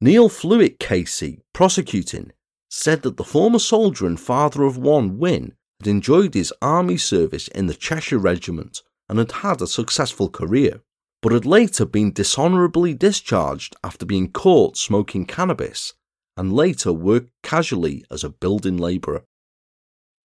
Neil Flewitt KC, prosecuting, said that the former soldier and father of one, Wynne, had enjoyed his army service in the Cheshire Regiment and had had a successful career, but had later been dishonourably discharged after being caught smoking cannabis and later worked casually as a building labourer.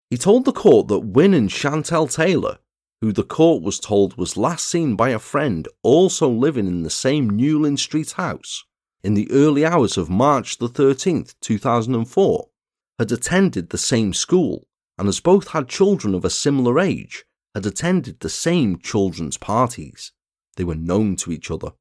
He told the court that Wynne and Chantel Taylor, who the court was told was last seen by a friend also living in the same Newland Street house in the early hours of March the 13th, 2004, had attended the same school and as both had children of a similar age, had attended the same children's parties. They were known to each other.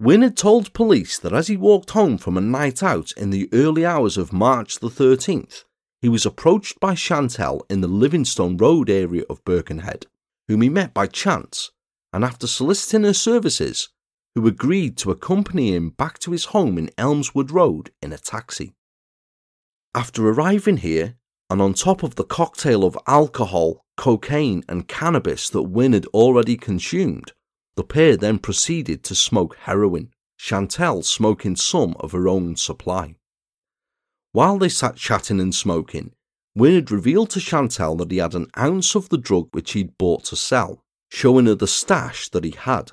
Wynne had told police that as he walked home from a night out in the early hours of March the 13th, he was approached by Chantel in the Livingstone Road area of Birkenhead, whom he met by chance, and after soliciting her services, who agreed to accompany him back to his home in Elmswood Road in a taxi. After arriving here, and on top of the cocktail of alcohol, cocaine, and cannabis that Wynne had already consumed, the pair then proceeded to smoke heroin, Chantel smoking some of her own supply. While they sat chatting and smoking, had revealed to Chantel that he had an ounce of the drug which he'd bought to sell, showing her the stash that he had.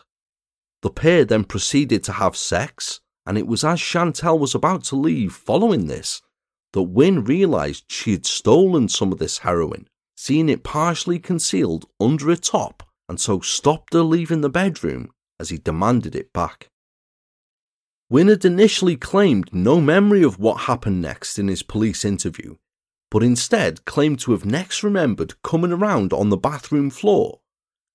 The pair then proceeded to have sex, and it was as Chantel was about to leave following this that Wynne realised she had stolen some of this heroin, seeing it partially concealed under a top, and so stopped her leaving the bedroom as he demanded it back. Had initially claimed no memory of what happened next in his police interview, but instead claimed to have next remembered coming around on the bathroom floor,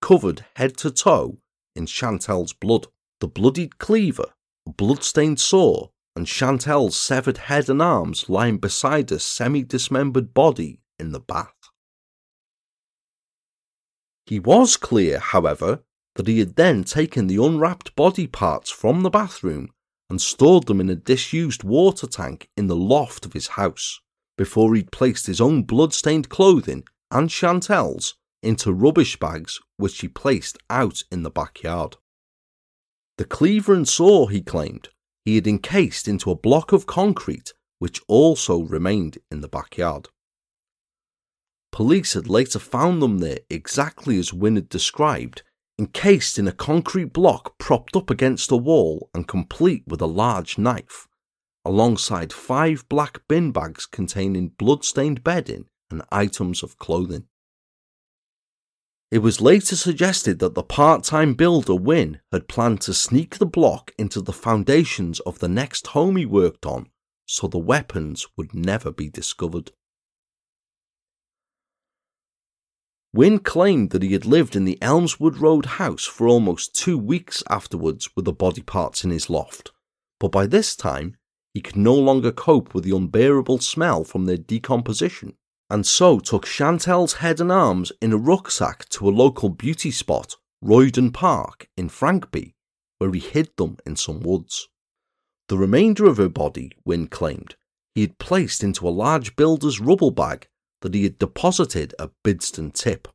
covered head to toe in Chantel's blood, the bloodied cleaver, a blood-stained saw, and Chantel's severed head and arms lying beside a semi-dismembered body in the bath. He was clear, however, that he had then taken the unwrapped body parts from the bathroom and stored them in a disused water tank in the loft of his house, before he'd placed his own blood-stained clothing and Chantel's into rubbish bags which he placed out in the backyard. The cleaver and saw, he claimed, he had encased into a block of concrete which also remained in the backyard. Police had later found them there exactly as Wynne had described, encased in a concrete block propped up against a wall and complete with a large knife, alongside five black bin bags containing blood-stained bedding and items of clothing. It was later suggested that the part time builder Wynne had planned to sneak the block into the foundations of the next home he worked on so the weapons would never be discovered. Wynne claimed that he had lived in the Elmswood Road house for almost two weeks afterwards with the body parts in his loft, but by this time he could no longer cope with the unbearable smell from their decomposition and so took Chantel's head and arms in a rucksack to a local beauty spot, Royden Park, in Frankby, where he hid them in some woods. The remainder of her body, Wynne claimed, he had placed into a large builder's rubble bag that he had deposited at Bidston Tip.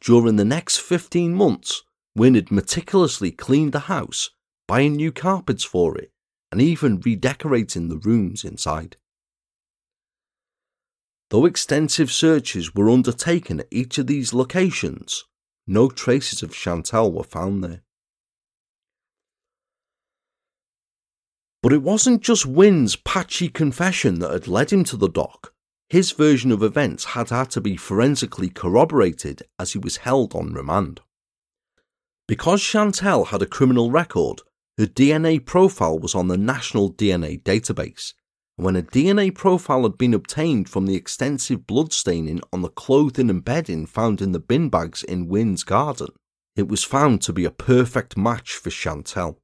During the next 15 months, Wynne had meticulously cleaned the house, buying new carpets for it, and even redecorating the rooms inside. Though extensive searches were undertaken at each of these locations, no traces of Chantel were found there. But it wasn't just Wynne's patchy confession that had led him to the dock. His version of events had had to be forensically corroborated as he was held on remand. Because Chantel had a criminal record, her DNA profile was on the National DNA Database, when a DNA profile had been obtained from the extensive bloodstaining on the clothing and bedding found in the bin bags in Wynne's garden, it was found to be a perfect match for Chantel.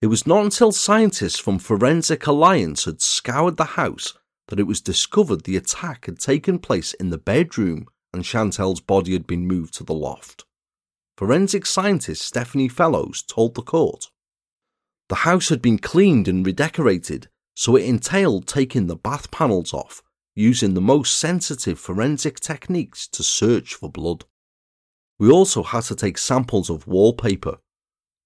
It was not until scientists from Forensic Alliance had scoured the house that it was discovered the attack had taken place in the bedroom and Chantel's body had been moved to the loft. Forensic scientist Stephanie Fellows told the court. The house had been cleaned and redecorated so it entailed taking the bath panels off, using the most sensitive forensic techniques to search for blood. We also had to take samples of wallpaper.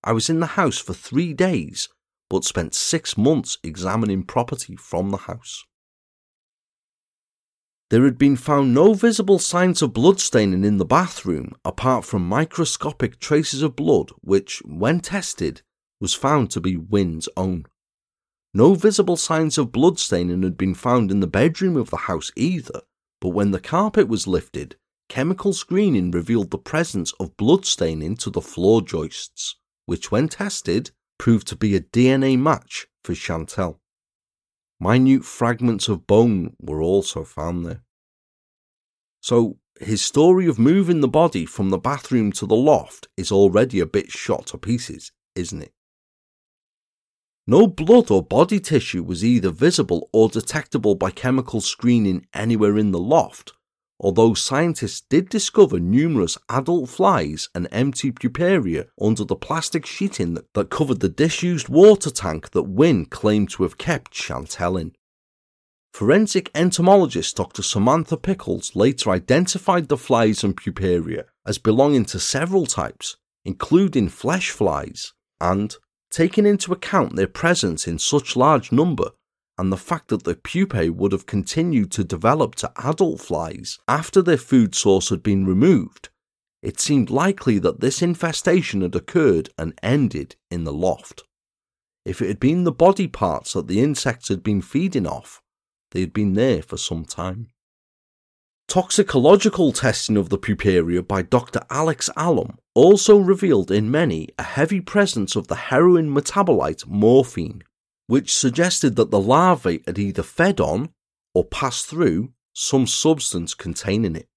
I was in the house for three days, but spent six months examining property from the house. There had been found no visible signs of bloodstaining in the bathroom apart from microscopic traces of blood, which, when tested, was found to be Wynne's own. No visible signs of bloodstaining had been found in the bedroom of the house either, but when the carpet was lifted, chemical screening revealed the presence of bloodstaining to the floor joists, which, when tested, proved to be a DNA match for Chantel. Minute fragments of bone were also found there. So, his story of moving the body from the bathroom to the loft is already a bit shot to pieces, isn't it? No blood or body tissue was either visible or detectable by chemical screening anywhere in the loft, although scientists did discover numerous adult flies and empty puparia under the plastic sheeting that covered the disused water tank that Wynne claimed to have kept Chantel in. Forensic entomologist Dr. Samantha Pickles later identified the flies and puparia as belonging to several types, including flesh flies, and, taking into account their presence in such large number, and the fact that the pupae would have continued to develop to adult flies after their food source had been removed, it seemed likely that this infestation had occurred and ended in the loft. If it had been the body parts that the insects had been feeding off, they had been there for some time. Toxicological testing of the puparia by Dr. Alex Allam also revealed in many a heavy presence of the heroin metabolite morphine which suggested that the larvae had either fed on or passed through some substance containing it.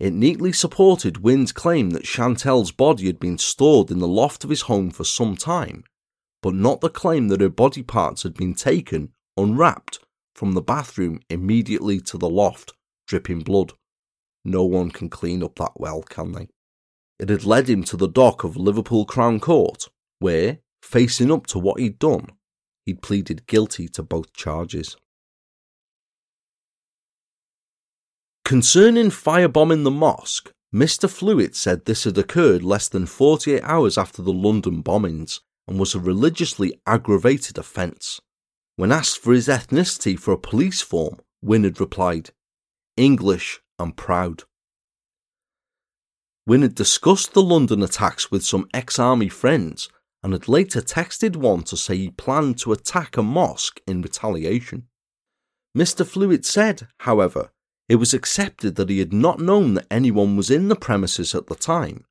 It neatly supported Wynne's claim that Chantel's body had been stored in the loft of his home for some time, but not the claim that her body parts had been taken, unwrapped, from the bathroom immediately to the loft, dripping blood. No one can clean up that well, can they? It had led him to the dock of Liverpool Crown Court, where, facing up to what he'd done, He'd pleaded guilty to both charges. Concerning firebombing the mosque, Mr. Flewitt said this had occurred less than 48 hours after the London bombings and was a religiously aggravated offence. When asked for his ethnicity for a police form, had replied, English and proud. Had discussed the London attacks with some ex army friends and had later texted one to say he planned to attack a mosque in retaliation. Mr. Flewitt said, however, it was accepted that he had not known that anyone was in the premises at the time,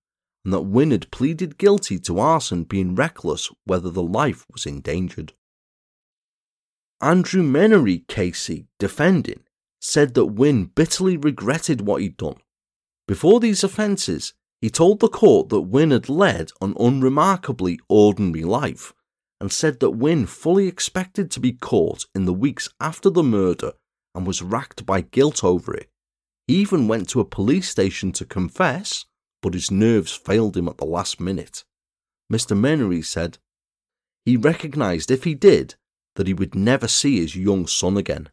and that Wynne had pleaded guilty to arson being reckless whether the life was endangered. Andrew Menary, KC, defending, said that Wynne bitterly regretted what he'd done. Before these offences, he told the court that Wynne had led an unremarkably ordinary life and said that Wynne fully expected to be caught in the weeks after the murder and was racked by guilt over it. He even went to a police station to confess, but his nerves failed him at the last minute. Mr. Menary said he recognised if he did that he would never see his young son again.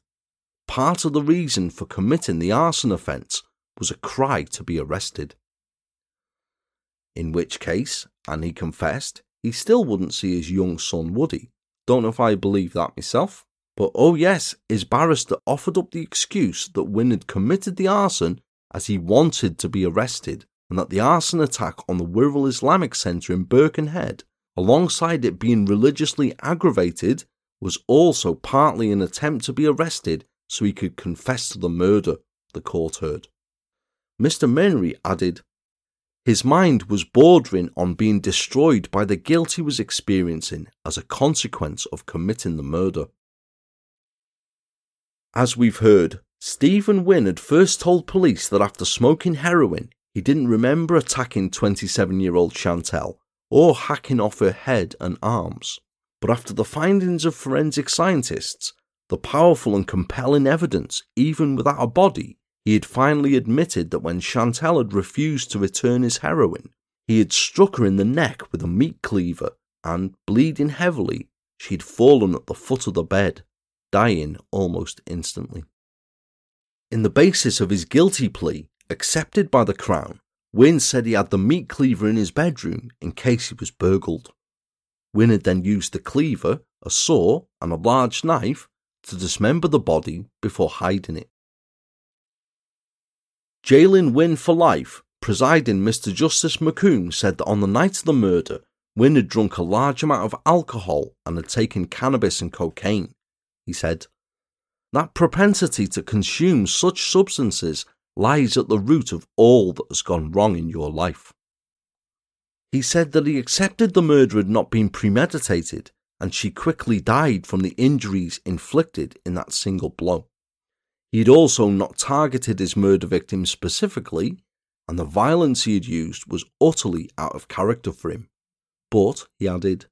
Part of the reason for committing the arson offence was a cry to be arrested in which case, and he confessed, he still wouldn't see his young son, Woody. Don't know if I believe that myself. But oh yes, his barrister offered up the excuse that Wynne had committed the arson as he wanted to be arrested, and that the arson attack on the Wirral Islamic Centre in Birkenhead, alongside it being religiously aggravated, was also partly an attempt to be arrested so he could confess to the murder, the court heard. Mr. Menary added his mind was bordering on being destroyed by the guilt he was experiencing as a consequence of committing the murder. As we've heard, Stephen Wynne had first told police that after smoking heroin, he didn't remember attacking 27 year old Chantel or hacking off her head and arms. But after the findings of forensic scientists, the powerful and compelling evidence, even without a body, he had finally admitted that when Chantel had refused to return his heroin, he had struck her in the neck with a meat cleaver, and, bleeding heavily, she had fallen at the foot of the bed, dying almost instantly. In the basis of his guilty plea, accepted by the Crown, Wynne said he had the meat cleaver in his bedroom in case he was burgled. Wynne had then used the cleaver, a saw, and a large knife to dismember the body before hiding it. Jailing Wynne for life, presiding Mr. Justice McCombe said that on the night of the murder, Wynne had drunk a large amount of alcohol and had taken cannabis and cocaine. He said, That propensity to consume such substances lies at the root of all that has gone wrong in your life. He said that he accepted the murder had not been premeditated and she quickly died from the injuries inflicted in that single blow. He had also not targeted his murder victim specifically, and the violence he had used was utterly out of character for him. But, he added,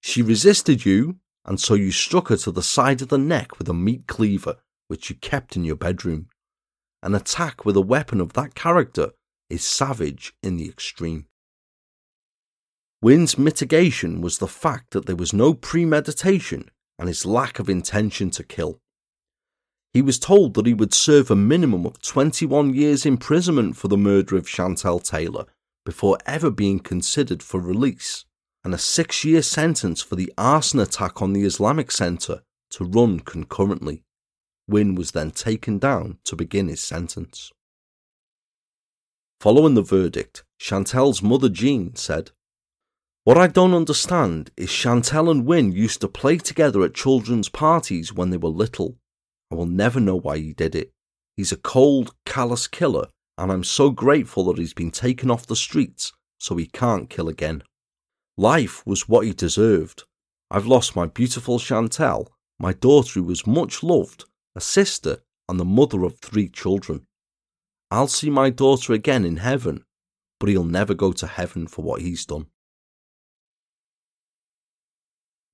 she resisted you, and so you struck her to the side of the neck with a meat cleaver which you kept in your bedroom. An attack with a weapon of that character is savage in the extreme. Wynne's mitigation was the fact that there was no premeditation and his lack of intention to kill. He was told that he would serve a minimum of 21 years imprisonment for the murder of Chantel Taylor before ever being considered for release, and a six year sentence for the arson attack on the Islamic Centre to run concurrently. Wynne was then taken down to begin his sentence. Following the verdict, Chantel's mother Jean said, What I don't understand is Chantel and Wynne used to play together at children's parties when they were little. I will never know why he did it. He's a cold, callous killer, and I'm so grateful that he's been taken off the streets so he can't kill again. Life was what he deserved. I've lost my beautiful Chantel, my daughter who was much loved, a sister, and the mother of three children. I'll see my daughter again in heaven, but he'll never go to heaven for what he's done.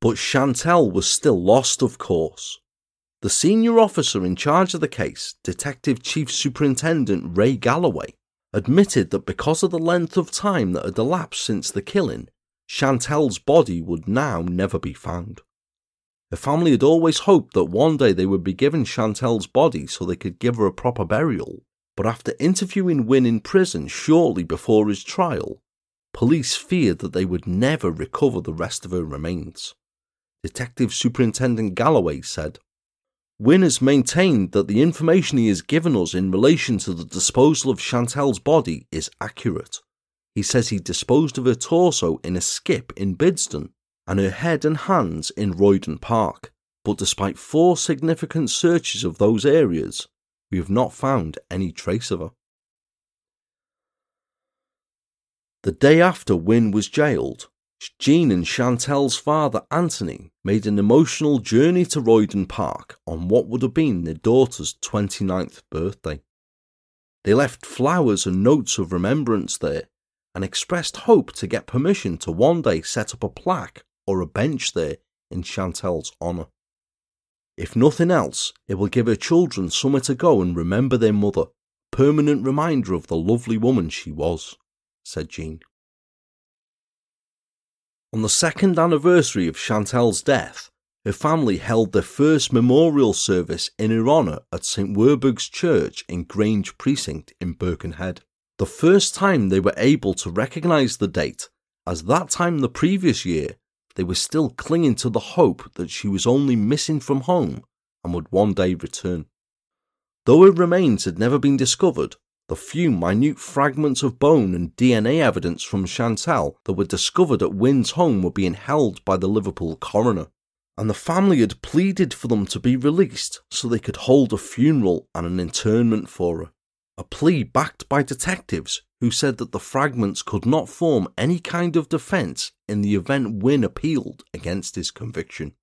But Chantel was still lost, of course. The senior officer in charge of the case, Detective Chief Superintendent Ray Galloway, admitted that because of the length of time that had elapsed since the killing, Chantel's body would now never be found. The family had always hoped that one day they would be given Chantel's body so they could give her a proper burial, but after interviewing Wynne in prison shortly before his trial, police feared that they would never recover the rest of her remains. Detective Superintendent Galloway said, Wynne has maintained that the information he has given us in relation to the disposal of Chantel's body is accurate. He says he disposed of her torso in a skip in Bidston and her head and hands in Royden Park, but despite four significant searches of those areas, we have not found any trace of her. The day after Wynne was jailed, Jean and Chantel's father Anthony made an emotional journey to Royden Park on what would have been their daughter's 29th birthday. They left flowers and notes of remembrance there and expressed hope to get permission to one day set up a plaque or a bench there in Chantel's honour. If nothing else, it will give her children somewhere to go and remember their mother, permanent reminder of the lovely woman she was, said Jean. On the second anniversary of Chantel's death, her family held their first memorial service in her honour at St Werburgh's Church in Grange Precinct in Birkenhead. The first time they were able to recognise the date, as that time the previous year they were still clinging to the hope that she was only missing from home and would one day return. Though her remains had never been discovered, the few minute fragments of bone and DNA evidence from Chantel that were discovered at Wynne's home were being held by the Liverpool coroner, and the family had pleaded for them to be released so they could hold a funeral and an interment for her. A plea backed by detectives who said that the fragments could not form any kind of defence in the event Wynne appealed against his conviction.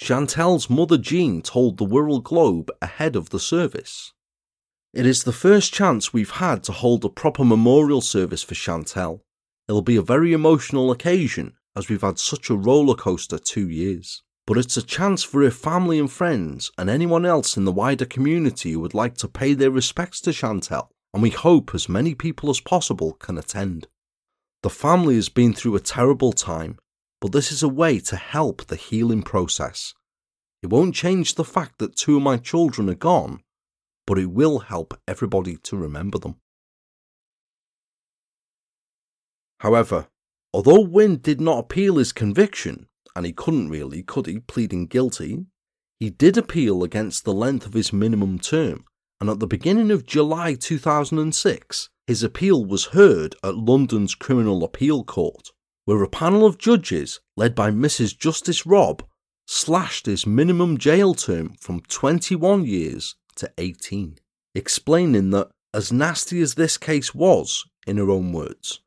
Chantel's mother Jean told the Wirral Globe ahead of the service. It is the first chance we've had to hold a proper memorial service for Chantel. It'll be a very emotional occasion as we've had such a roller coaster two years. But it's a chance for her family and friends and anyone else in the wider community who would like to pay their respects to Chantel and we hope as many people as possible can attend. The family has been through a terrible time, but this is a way to help the healing process. It won't change the fact that two of my children are gone, but it will help everybody to remember them. However, although Wynne did not appeal his conviction, and he couldn't really, could he, pleading guilty, he did appeal against the length of his minimum term, and at the beginning of July 2006, his appeal was heard at London's Criminal Appeal Court, where a panel of judges, led by Mrs. Justice Robb, slashed his minimum jail term from 21 years to 18, explaining that, as nasty as this case was, in her own words,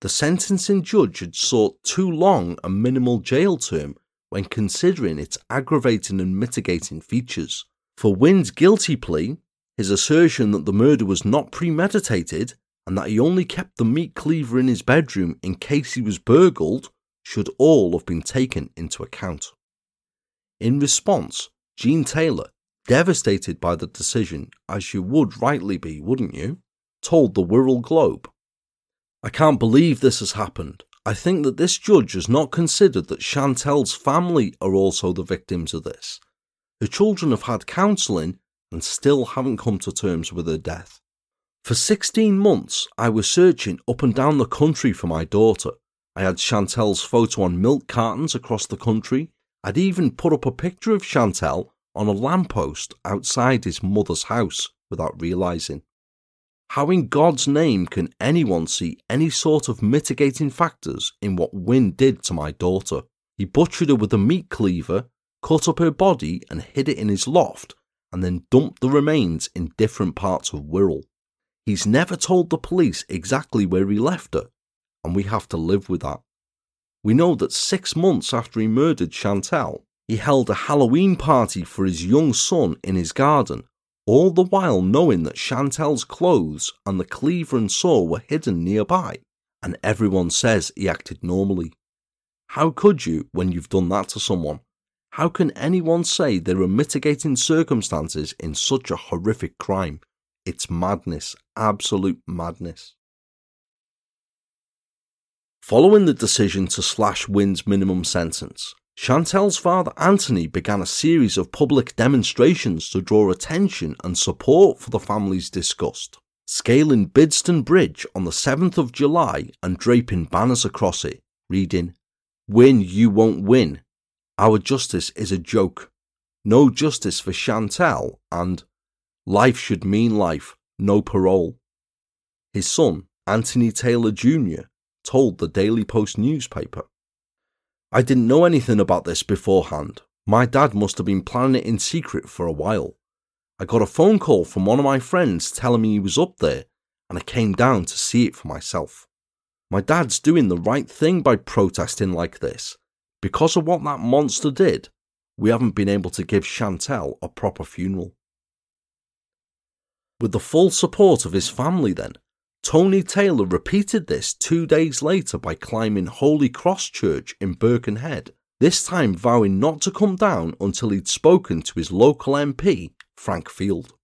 the sentencing judge had sought too long a minimal jail term when considering its aggravating and mitigating features. For Wynne's guilty plea, his assertion that the murder was not premeditated and that he only kept the meat cleaver in his bedroom in case he was burgled should all have been taken into account. In response, Jean Taylor, devastated by the decision, as you would rightly be, wouldn't you, told the Wirral Globe I can't believe this has happened. I think that this judge has not considered that Chantel's family are also the victims of this. Her children have had counselling and still haven't come to terms with her death. For 16 months, I was searching up and down the country for my daughter. I had Chantel's photo on milk cartons across the country. I'd even put up a picture of Chantel on a lamppost outside his mother's house without realising. How in God's name can anyone see any sort of mitigating factors in what Wynne did to my daughter? He butchered her with a meat cleaver, cut up her body and hid it in his loft, and then dumped the remains in different parts of Wirral. He's never told the police exactly where he left her, and we have to live with that. We know that six months after he murdered Chantel, he held a Halloween party for his young son in his garden all the while knowing that Chantel's clothes and the cleaver and saw were hidden nearby, and everyone says he acted normally. How could you when you've done that to someone? How can anyone say there are mitigating circumstances in such a horrific crime? It's madness, absolute madness. Following the decision to slash Wynne's minimum sentence, Chantel's father Anthony began a series of public demonstrations to draw attention and support for the family's disgust, scaling Bidston Bridge on the 7th of July and draping banners across it, reading, Win, you won't win. Our justice is a joke. No justice for Chantel and Life should mean life, no parole. His son, Anthony Taylor Jr., told the Daily Post newspaper I didn't know anything about this beforehand. My dad must have been planning it in secret for a while. I got a phone call from one of my friends telling me he was up there, and I came down to see it for myself. My dad's doing the right thing by protesting like this. Because of what that monster did, we haven't been able to give Chantel a proper funeral. With the full support of his family, then, Tony Taylor repeated this two days later by climbing Holy Cross Church in Birkenhead, this time vowing not to come down until he'd spoken to his local MP, Frank Field.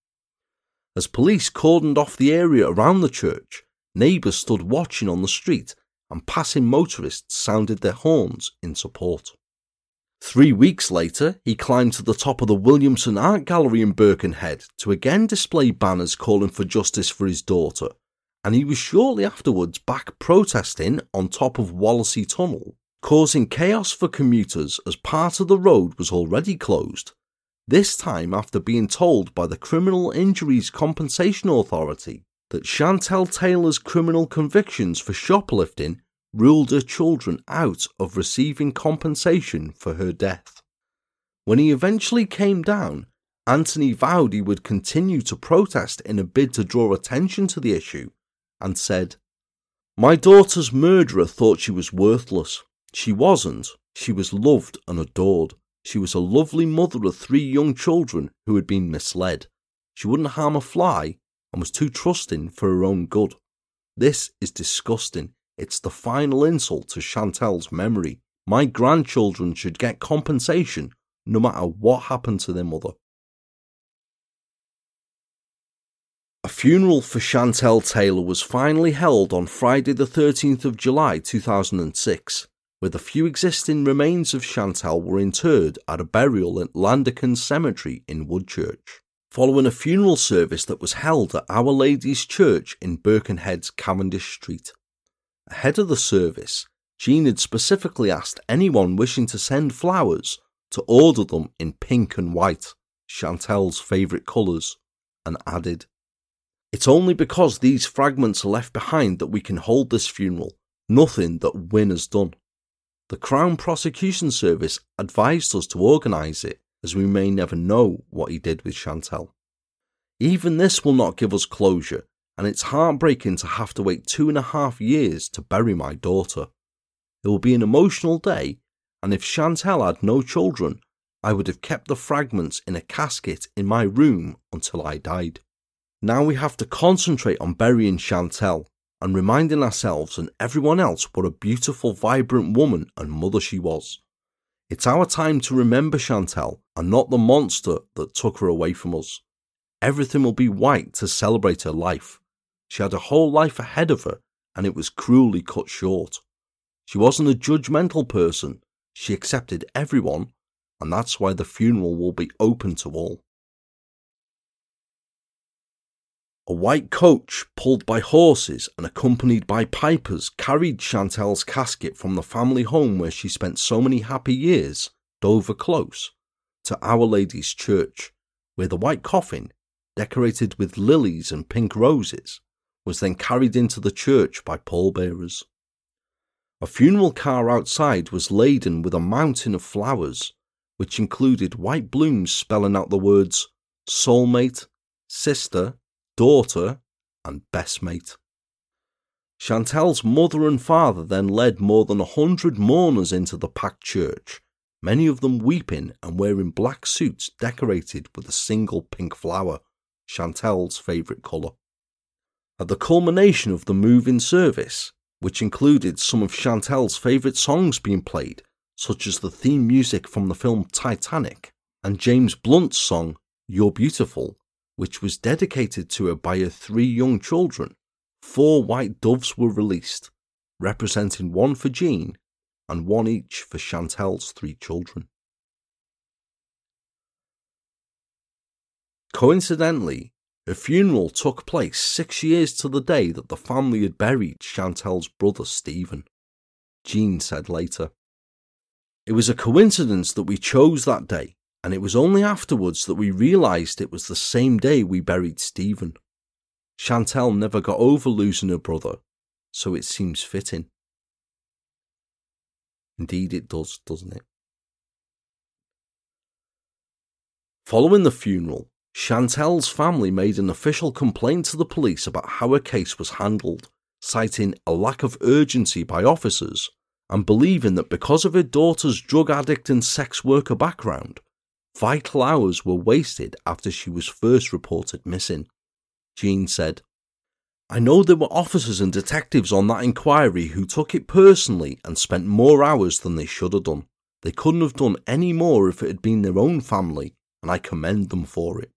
As police cordoned off the area around the church, neighbours stood watching on the street and passing motorists sounded their horns in support. Three weeks later, he climbed to the top of the Williamson Art Gallery in Birkenhead to again display banners calling for justice for his daughter and he was shortly afterwards back protesting on top of Wallasey Tunnel, causing chaos for commuters as part of the road was already closed, this time after being told by the Criminal Injuries Compensation Authority that Chantel Taylor's criminal convictions for shoplifting ruled her children out of receiving compensation for her death. When he eventually came down, Anthony vowed he would continue to protest in a bid to draw attention to the issue and said, My daughter's murderer thought she was worthless. She wasn't. She was loved and adored. She was a lovely mother of three young children who had been misled. She wouldn't harm a fly and was too trusting for her own good. This is disgusting. It's the final insult to Chantel's memory. My grandchildren should get compensation no matter what happened to their mother. A funeral for Chantel Taylor was finally held on Friday, the 13th of July 2006, where the few existing remains of Chantel were interred at a burial at Landican Cemetery in Woodchurch. following a funeral service that was held at Our Lady's Church in Birkenhead's Cavendish Street. Ahead of the service, Jean had specifically asked anyone wishing to send flowers to order them in pink and white, Chantel's favourite colours, and added, It's only because these fragments are left behind that we can hold this funeral, nothing that Wynne has done. The Crown Prosecution Service advised us to organise it as we may never know what he did with Chantel. Even this will not give us closure, and it's heartbreaking to have to wait two and a half years to bury my daughter. It will be an emotional day, and if Chantel had no children, I would have kept the fragments in a casket in my room until I died. Now we have to concentrate on burying Chantel and reminding ourselves and everyone else what a beautiful, vibrant woman and mother she was. It's our time to remember Chantel and not the monster that took her away from us. Everything will be white to celebrate her life. She had a whole life ahead of her and it was cruelly cut short. She wasn't a judgmental person. She accepted everyone, and that's why the funeral will be open to all. A white coach, pulled by horses and accompanied by pipers, carried Chantel's casket from the family home where she spent so many happy years, Dover Close, to Our Lady's Church, where the white coffin, decorated with lilies and pink roses, was then carried into the church by pallbearers. A funeral car outside was laden with a mountain of flowers, which included white blooms spelling out the words soulmate, sister, daughter, and best mate. Chantel's mother and father then led more than a hundred mourners into the packed church, many of them weeping and wearing black suits decorated with a single pink flower, Chantel's favourite colour. At the culmination of the move-in service, which included some of Chantel's favourite songs being played, such as the theme music from the film Titanic and James Blunt's song You're Beautiful, which was dedicated to her by her three young children. Four white doves were released, representing one for Jean and one each for Chantel's three children. Coincidentally, her funeral took place six years to the day that the family had buried Chantel's brother Stephen. Jean said later. It was a coincidence that we chose that day, and it was only afterwards that we realised it was the same day we buried Stephen. Chantel never got over losing her brother, so it seems fitting. Indeed, it does, doesn't it? Following the funeral, Chantel's family made an official complaint to the police about how her case was handled, citing a lack of urgency by officers and believing that because of her daughter's drug addict and sex worker background, vital hours were wasted after she was first reported missing. Jean said, I know there were officers and detectives on that inquiry who took it personally and spent more hours than they should have done. They couldn't have done any more if it had been their own family, and I commend them for it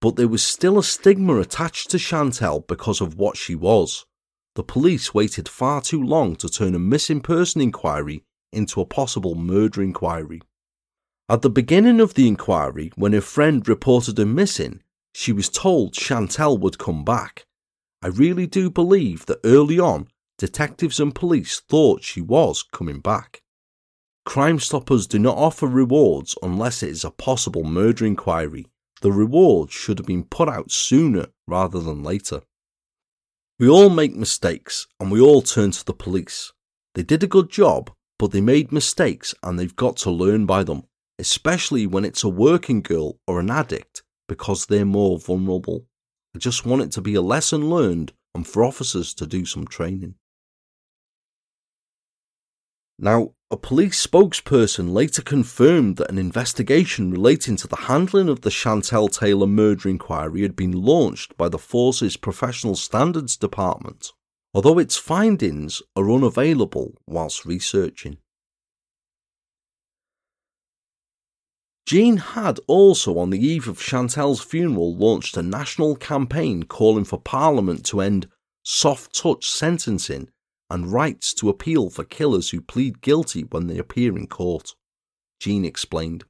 but there was still a stigma attached to Chantel because of what she was. The police waited far too long to turn a missing person inquiry into a possible murder inquiry. At the beginning of the inquiry, when her friend reported her missing, she was told Chantel would come back. I really do believe that early on, detectives and police thought she was coming back. Crime Stoppers do not offer rewards unless it is a possible murder inquiry, the reward should have been put out sooner rather than later. We all make mistakes and we all turn to the police. They did a good job, but they made mistakes and they've got to learn by them, especially when it's a working girl or an addict because they're more vulnerable. I just want it to be a lesson learned and for officers to do some training. Now, a police spokesperson later confirmed that an investigation relating to the handling of the Chantel Taylor murder inquiry had been launched by the Force's Professional Standards Department, although its findings are unavailable whilst researching. Jean had also, on the eve of Chantel's funeral, launched a national campaign calling for Parliament to end soft touch sentencing and rights to appeal for killers who plead guilty when they appear in court. Jean explained.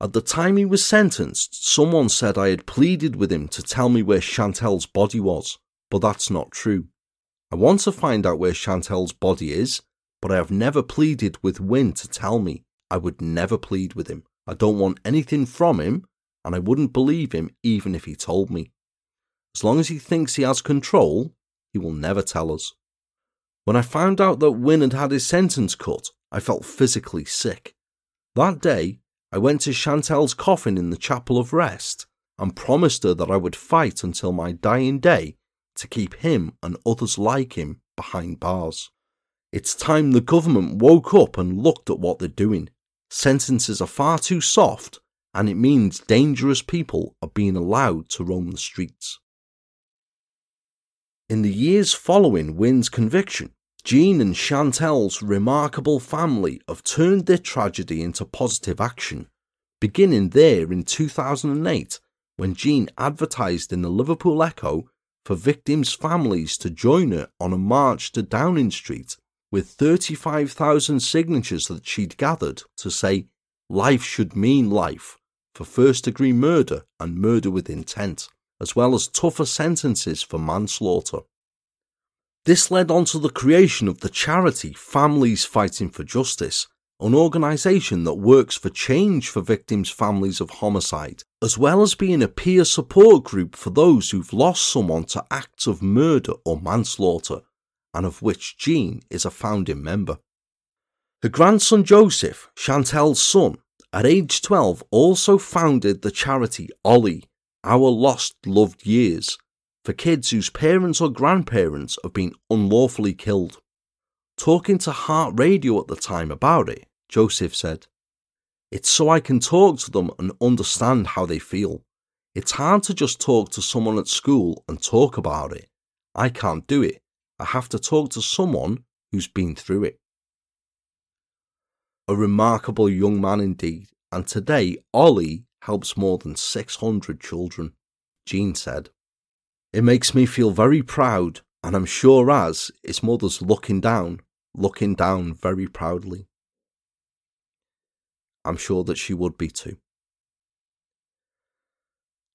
At the time he was sentenced, someone said I had pleaded with him to tell me where Chantel's body was, but that's not true. I want to find out where Chantel's body is, but I have never pleaded with Wynne to tell me. I would never plead with him. I don't want anything from him, and I wouldn't believe him even if he told me. As long as he thinks he has control, he will never tell us. When I found out that Wynne had had his sentence cut, I felt physically sick. That day, I went to Chantel's coffin in the Chapel of Rest and promised her that I would fight until my dying day to keep him and others like him behind bars. It's time the government woke up and looked at what they're doing. Sentences are far too soft, and it means dangerous people are being allowed to roam the streets. In the years following Wynne's conviction, Jean and Chantel's remarkable family have turned their tragedy into positive action, beginning there in 2008 when Jean advertised in the Liverpool Echo for victims' families to join her on a march to Downing Street with 35,000 signatures that she'd gathered to say life should mean life for first degree murder and murder with intent, as well as tougher sentences for manslaughter. This led on to the creation of the charity Families Fighting for Justice, an organisation that works for change for victims' families of homicide, as well as being a peer support group for those who've lost someone to acts of murder or manslaughter, and of which Jean is a founding member. Her grandson Joseph, Chantel's son, at age 12 also founded the charity OLLY, Our Lost Loved Years, for kids whose parents or grandparents have been unlawfully killed. Talking to Heart Radio at the time about it, Joseph said, It's so I can talk to them and understand how they feel. It's hard to just talk to someone at school and talk about it. I can't do it. I have to talk to someone who's been through it. A remarkable young man indeed, and today OLLY helps more than 600 children, Jean said. It makes me feel very proud, and I'm sure as his mother's looking down, looking down very proudly. I'm sure that she would be too.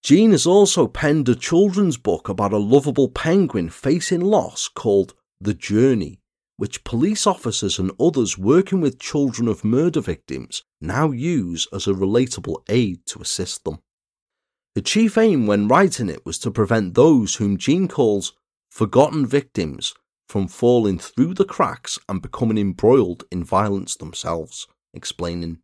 Jean has also penned a children's book about a lovable penguin facing loss called The Journey, which police officers and others working with children of murder victims now use as a relatable aid to assist them. The chief aim when writing it was to prevent those whom Jean calls forgotten victims from falling through the cracks and becoming embroiled in violence themselves, explaining.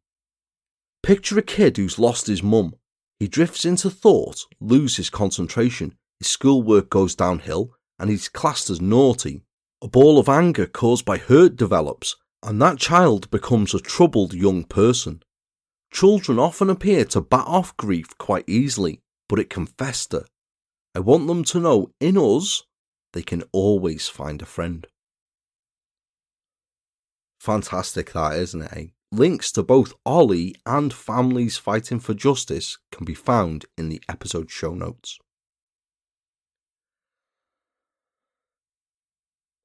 Picture a kid who's lost his mum. He drifts into thought, loses concentration, his schoolwork goes downhill, and he's classed as naughty. A ball of anger caused by hurt develops, and that child becomes a troubled young person. Children often appear to bat off grief quite easily, but it can fester. I want them to know in us, they can always find a friend. Fantastic, that isn't it? Eh? Links to both OLLY and Families Fighting for Justice can be found in the episode show notes.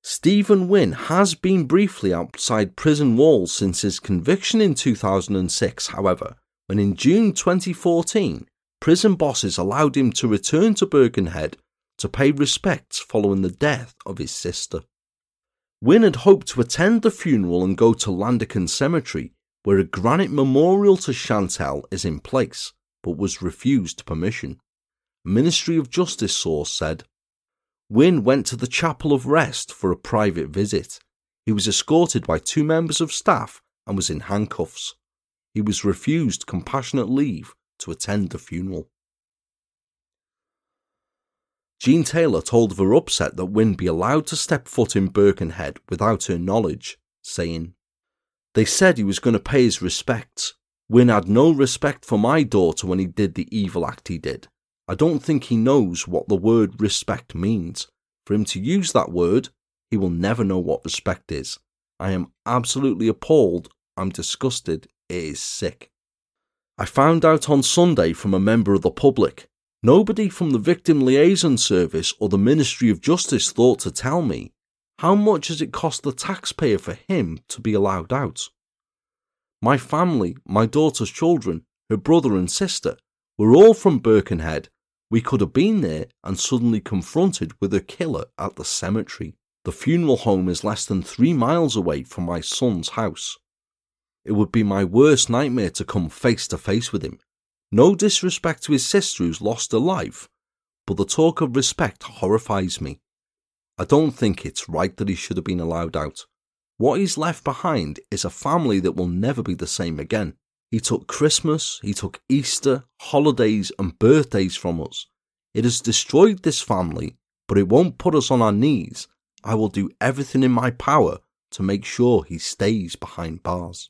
Stephen Wynne has been briefly outside prison walls since his conviction in 2006, however, when in June 2014, prison bosses allowed him to return to Birkenhead to pay respects following the death of his sister. Wynne had hoped to attend the funeral and go to Landican Cemetery, where a granite memorial to Chantel is in place, but was refused permission. Ministry of Justice source said Wynne went to the Chapel of Rest for a private visit. He was escorted by two members of staff and was in handcuffs. He was refused compassionate leave to attend the funeral. Jean Taylor told of her upset that Wynne be allowed to step foot in Birkenhead without her knowledge, saying, They said he was going to pay his respects. Wynne had no respect for my daughter when he did the evil act he did. I don't think he knows what the word respect means. For him to use that word, he will never know what respect is. I am absolutely appalled. I'm disgusted. It is sick. I found out on Sunday from a member of the public. Nobody from the Victim Liaison Service or the Ministry of Justice thought to tell me. How much has it cost the taxpayer for him to be allowed out? My family, my daughter's children, her brother and sister, were all from Birkenhead. We could have been there and suddenly confronted with a killer at the cemetery. The funeral home is less than three miles away from my son's house. It would be my worst nightmare to come face to face with him. No disrespect to his sister who's lost her life, but the talk of respect horrifies me. I don't think it's right that he should have been allowed out. What he's left behind is a family that will never be the same again. He took Christmas, he took Easter, holidays, and birthdays from us. It has destroyed this family, but it won't put us on our knees. I will do everything in my power to make sure he stays behind bars.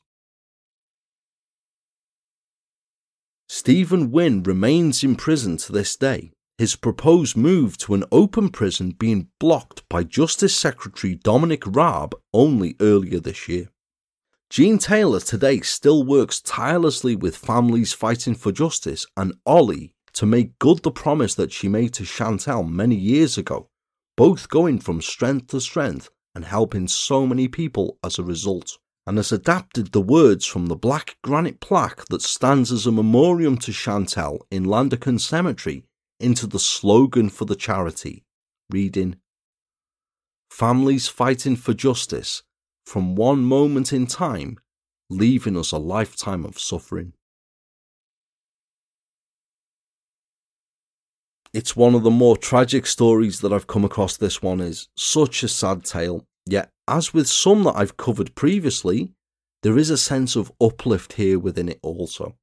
Stephen Wynne remains in prison to this day, his proposed move to an open prison being blocked by Justice Secretary Dominic Raab only earlier this year. Jean Taylor today still works tirelessly with families fighting for justice and OLLY to make good the promise that she made to Chantel many years ago, both going from strength to strength and helping so many people as a result and has adapted the words from the black granite plaque that stands as a memoriam to Chantel in Landican Cemetery into the slogan for the charity, reading Families fighting for justice from one moment in time, leaving us a lifetime of suffering. It's one of the more tragic stories that I've come across. This one is such a sad tale, yet as with some that I've covered previously, there is a sense of uplift here within it also.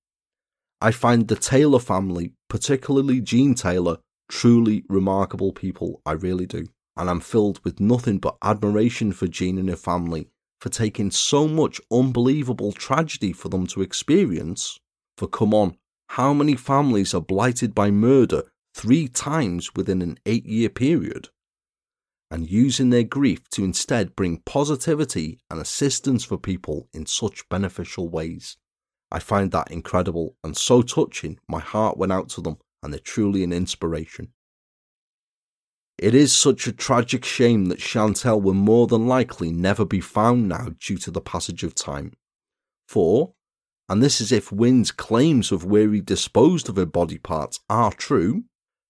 I find the Taylor family, particularly Jean Taylor, truly remarkable people, I really do. And I'm filled with nothing but admiration for Jean and her family for taking so much unbelievable tragedy for them to experience. For come on, how many families are blighted by murder three times within an eight year period? And using their grief to instead bring positivity and assistance for people in such beneficial ways. I find that incredible and so touching, my heart went out to them, and they're truly an inspiration. It is such a tragic shame that Chantel will more than likely never be found now due to the passage of time. For, and this is if Wynne's claims of where he disposed of her body parts are true,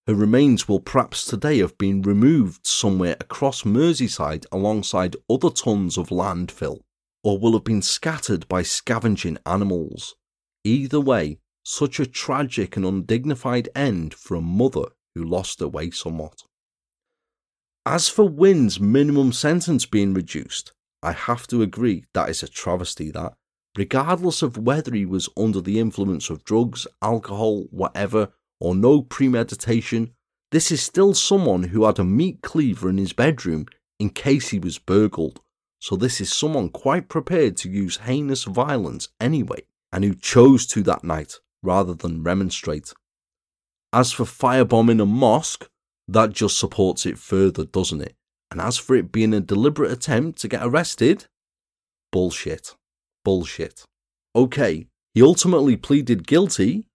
her remains will perhaps today have been removed somewhere across Merseyside alongside other tons of landfill, or will have been scattered by scavenging animals. Either way, such a tragic and undignified end for a mother who lost her way somewhat. As for Wynne's minimum sentence being reduced, I have to agree that is a travesty that, regardless of whether he was under the influence of drugs, alcohol, whatever, or no premeditation, this is still someone who had a meat cleaver in his bedroom in case he was burgled. So this is someone quite prepared to use heinous violence anyway, and who chose to that night rather than remonstrate. As for firebombing a mosque, that just supports it further, doesn't it? And as for it being a deliberate attempt to get arrested, bullshit. Bullshit. Okay, he ultimately pleaded guilty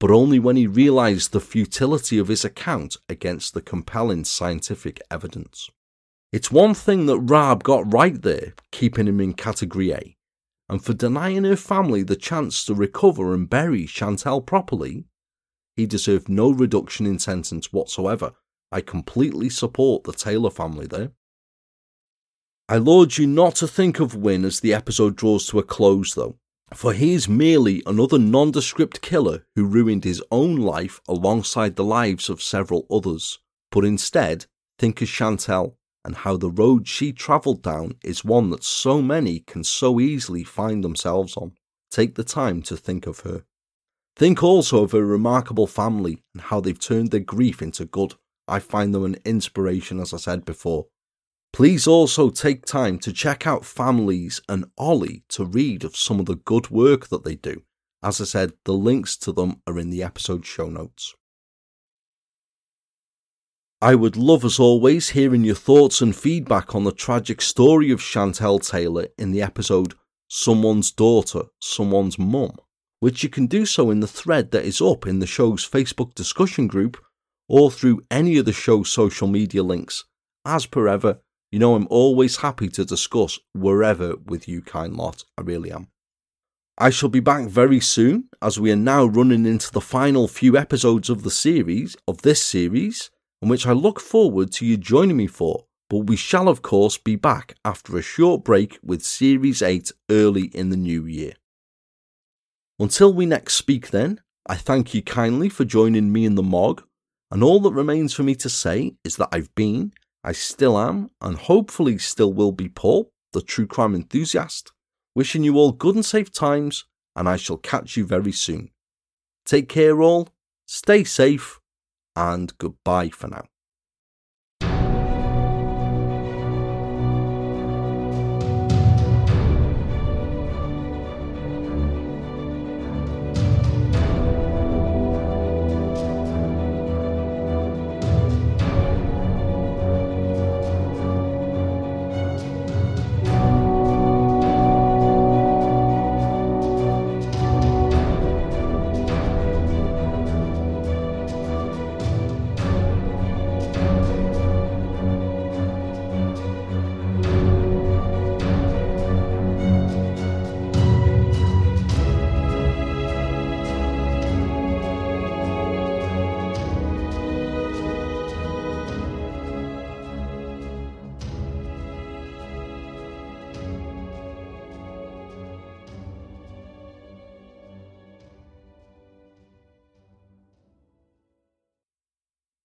but only when he realised the futility of his account against the compelling scientific evidence. It's one thing that Raab got right there, keeping him in Category A, and for denying her family the chance to recover and bury Chantel properly, he deserved no reduction in sentence whatsoever. I completely support the Taylor family there. I laud you not to think of Wynne as the episode draws to a close, though for he is merely another nondescript killer who ruined his own life alongside the lives of several others, but instead think of Chantel and how the road she travelled down is one that so many can so easily find themselves on. Take the time to think of her. Think also of her remarkable family and how they've turned their grief into good. I find them an inspiration, as I said before, Please also take time to check out Families and OLLY to read of some of the good work that they do. As I said, the links to them are in the episode show notes. I would love, as always, hearing your thoughts and feedback on the tragic story of Chantel Taylor in the episode Someone's Daughter, Someone's Mum, which you can do so in the thread that is up in the show's Facebook discussion group or through any of the show's social media links. As per ever, you know, I'm always happy to discuss wherever with you, kind lot. I really am. I shall be back very soon as we are now running into the final few episodes of the series, of this series, in which I look forward to you joining me for. But we shall, of course, be back after a short break with Series 8 early in the new year. Until we next speak, then, I thank you kindly for joining me in the MOG, and all that remains for me to say is that I've been, I still am, and hopefully still will be Paul, the true crime enthusiast, wishing you all good and safe times, and I shall catch you very soon. Take care, all, stay safe, and goodbye for now.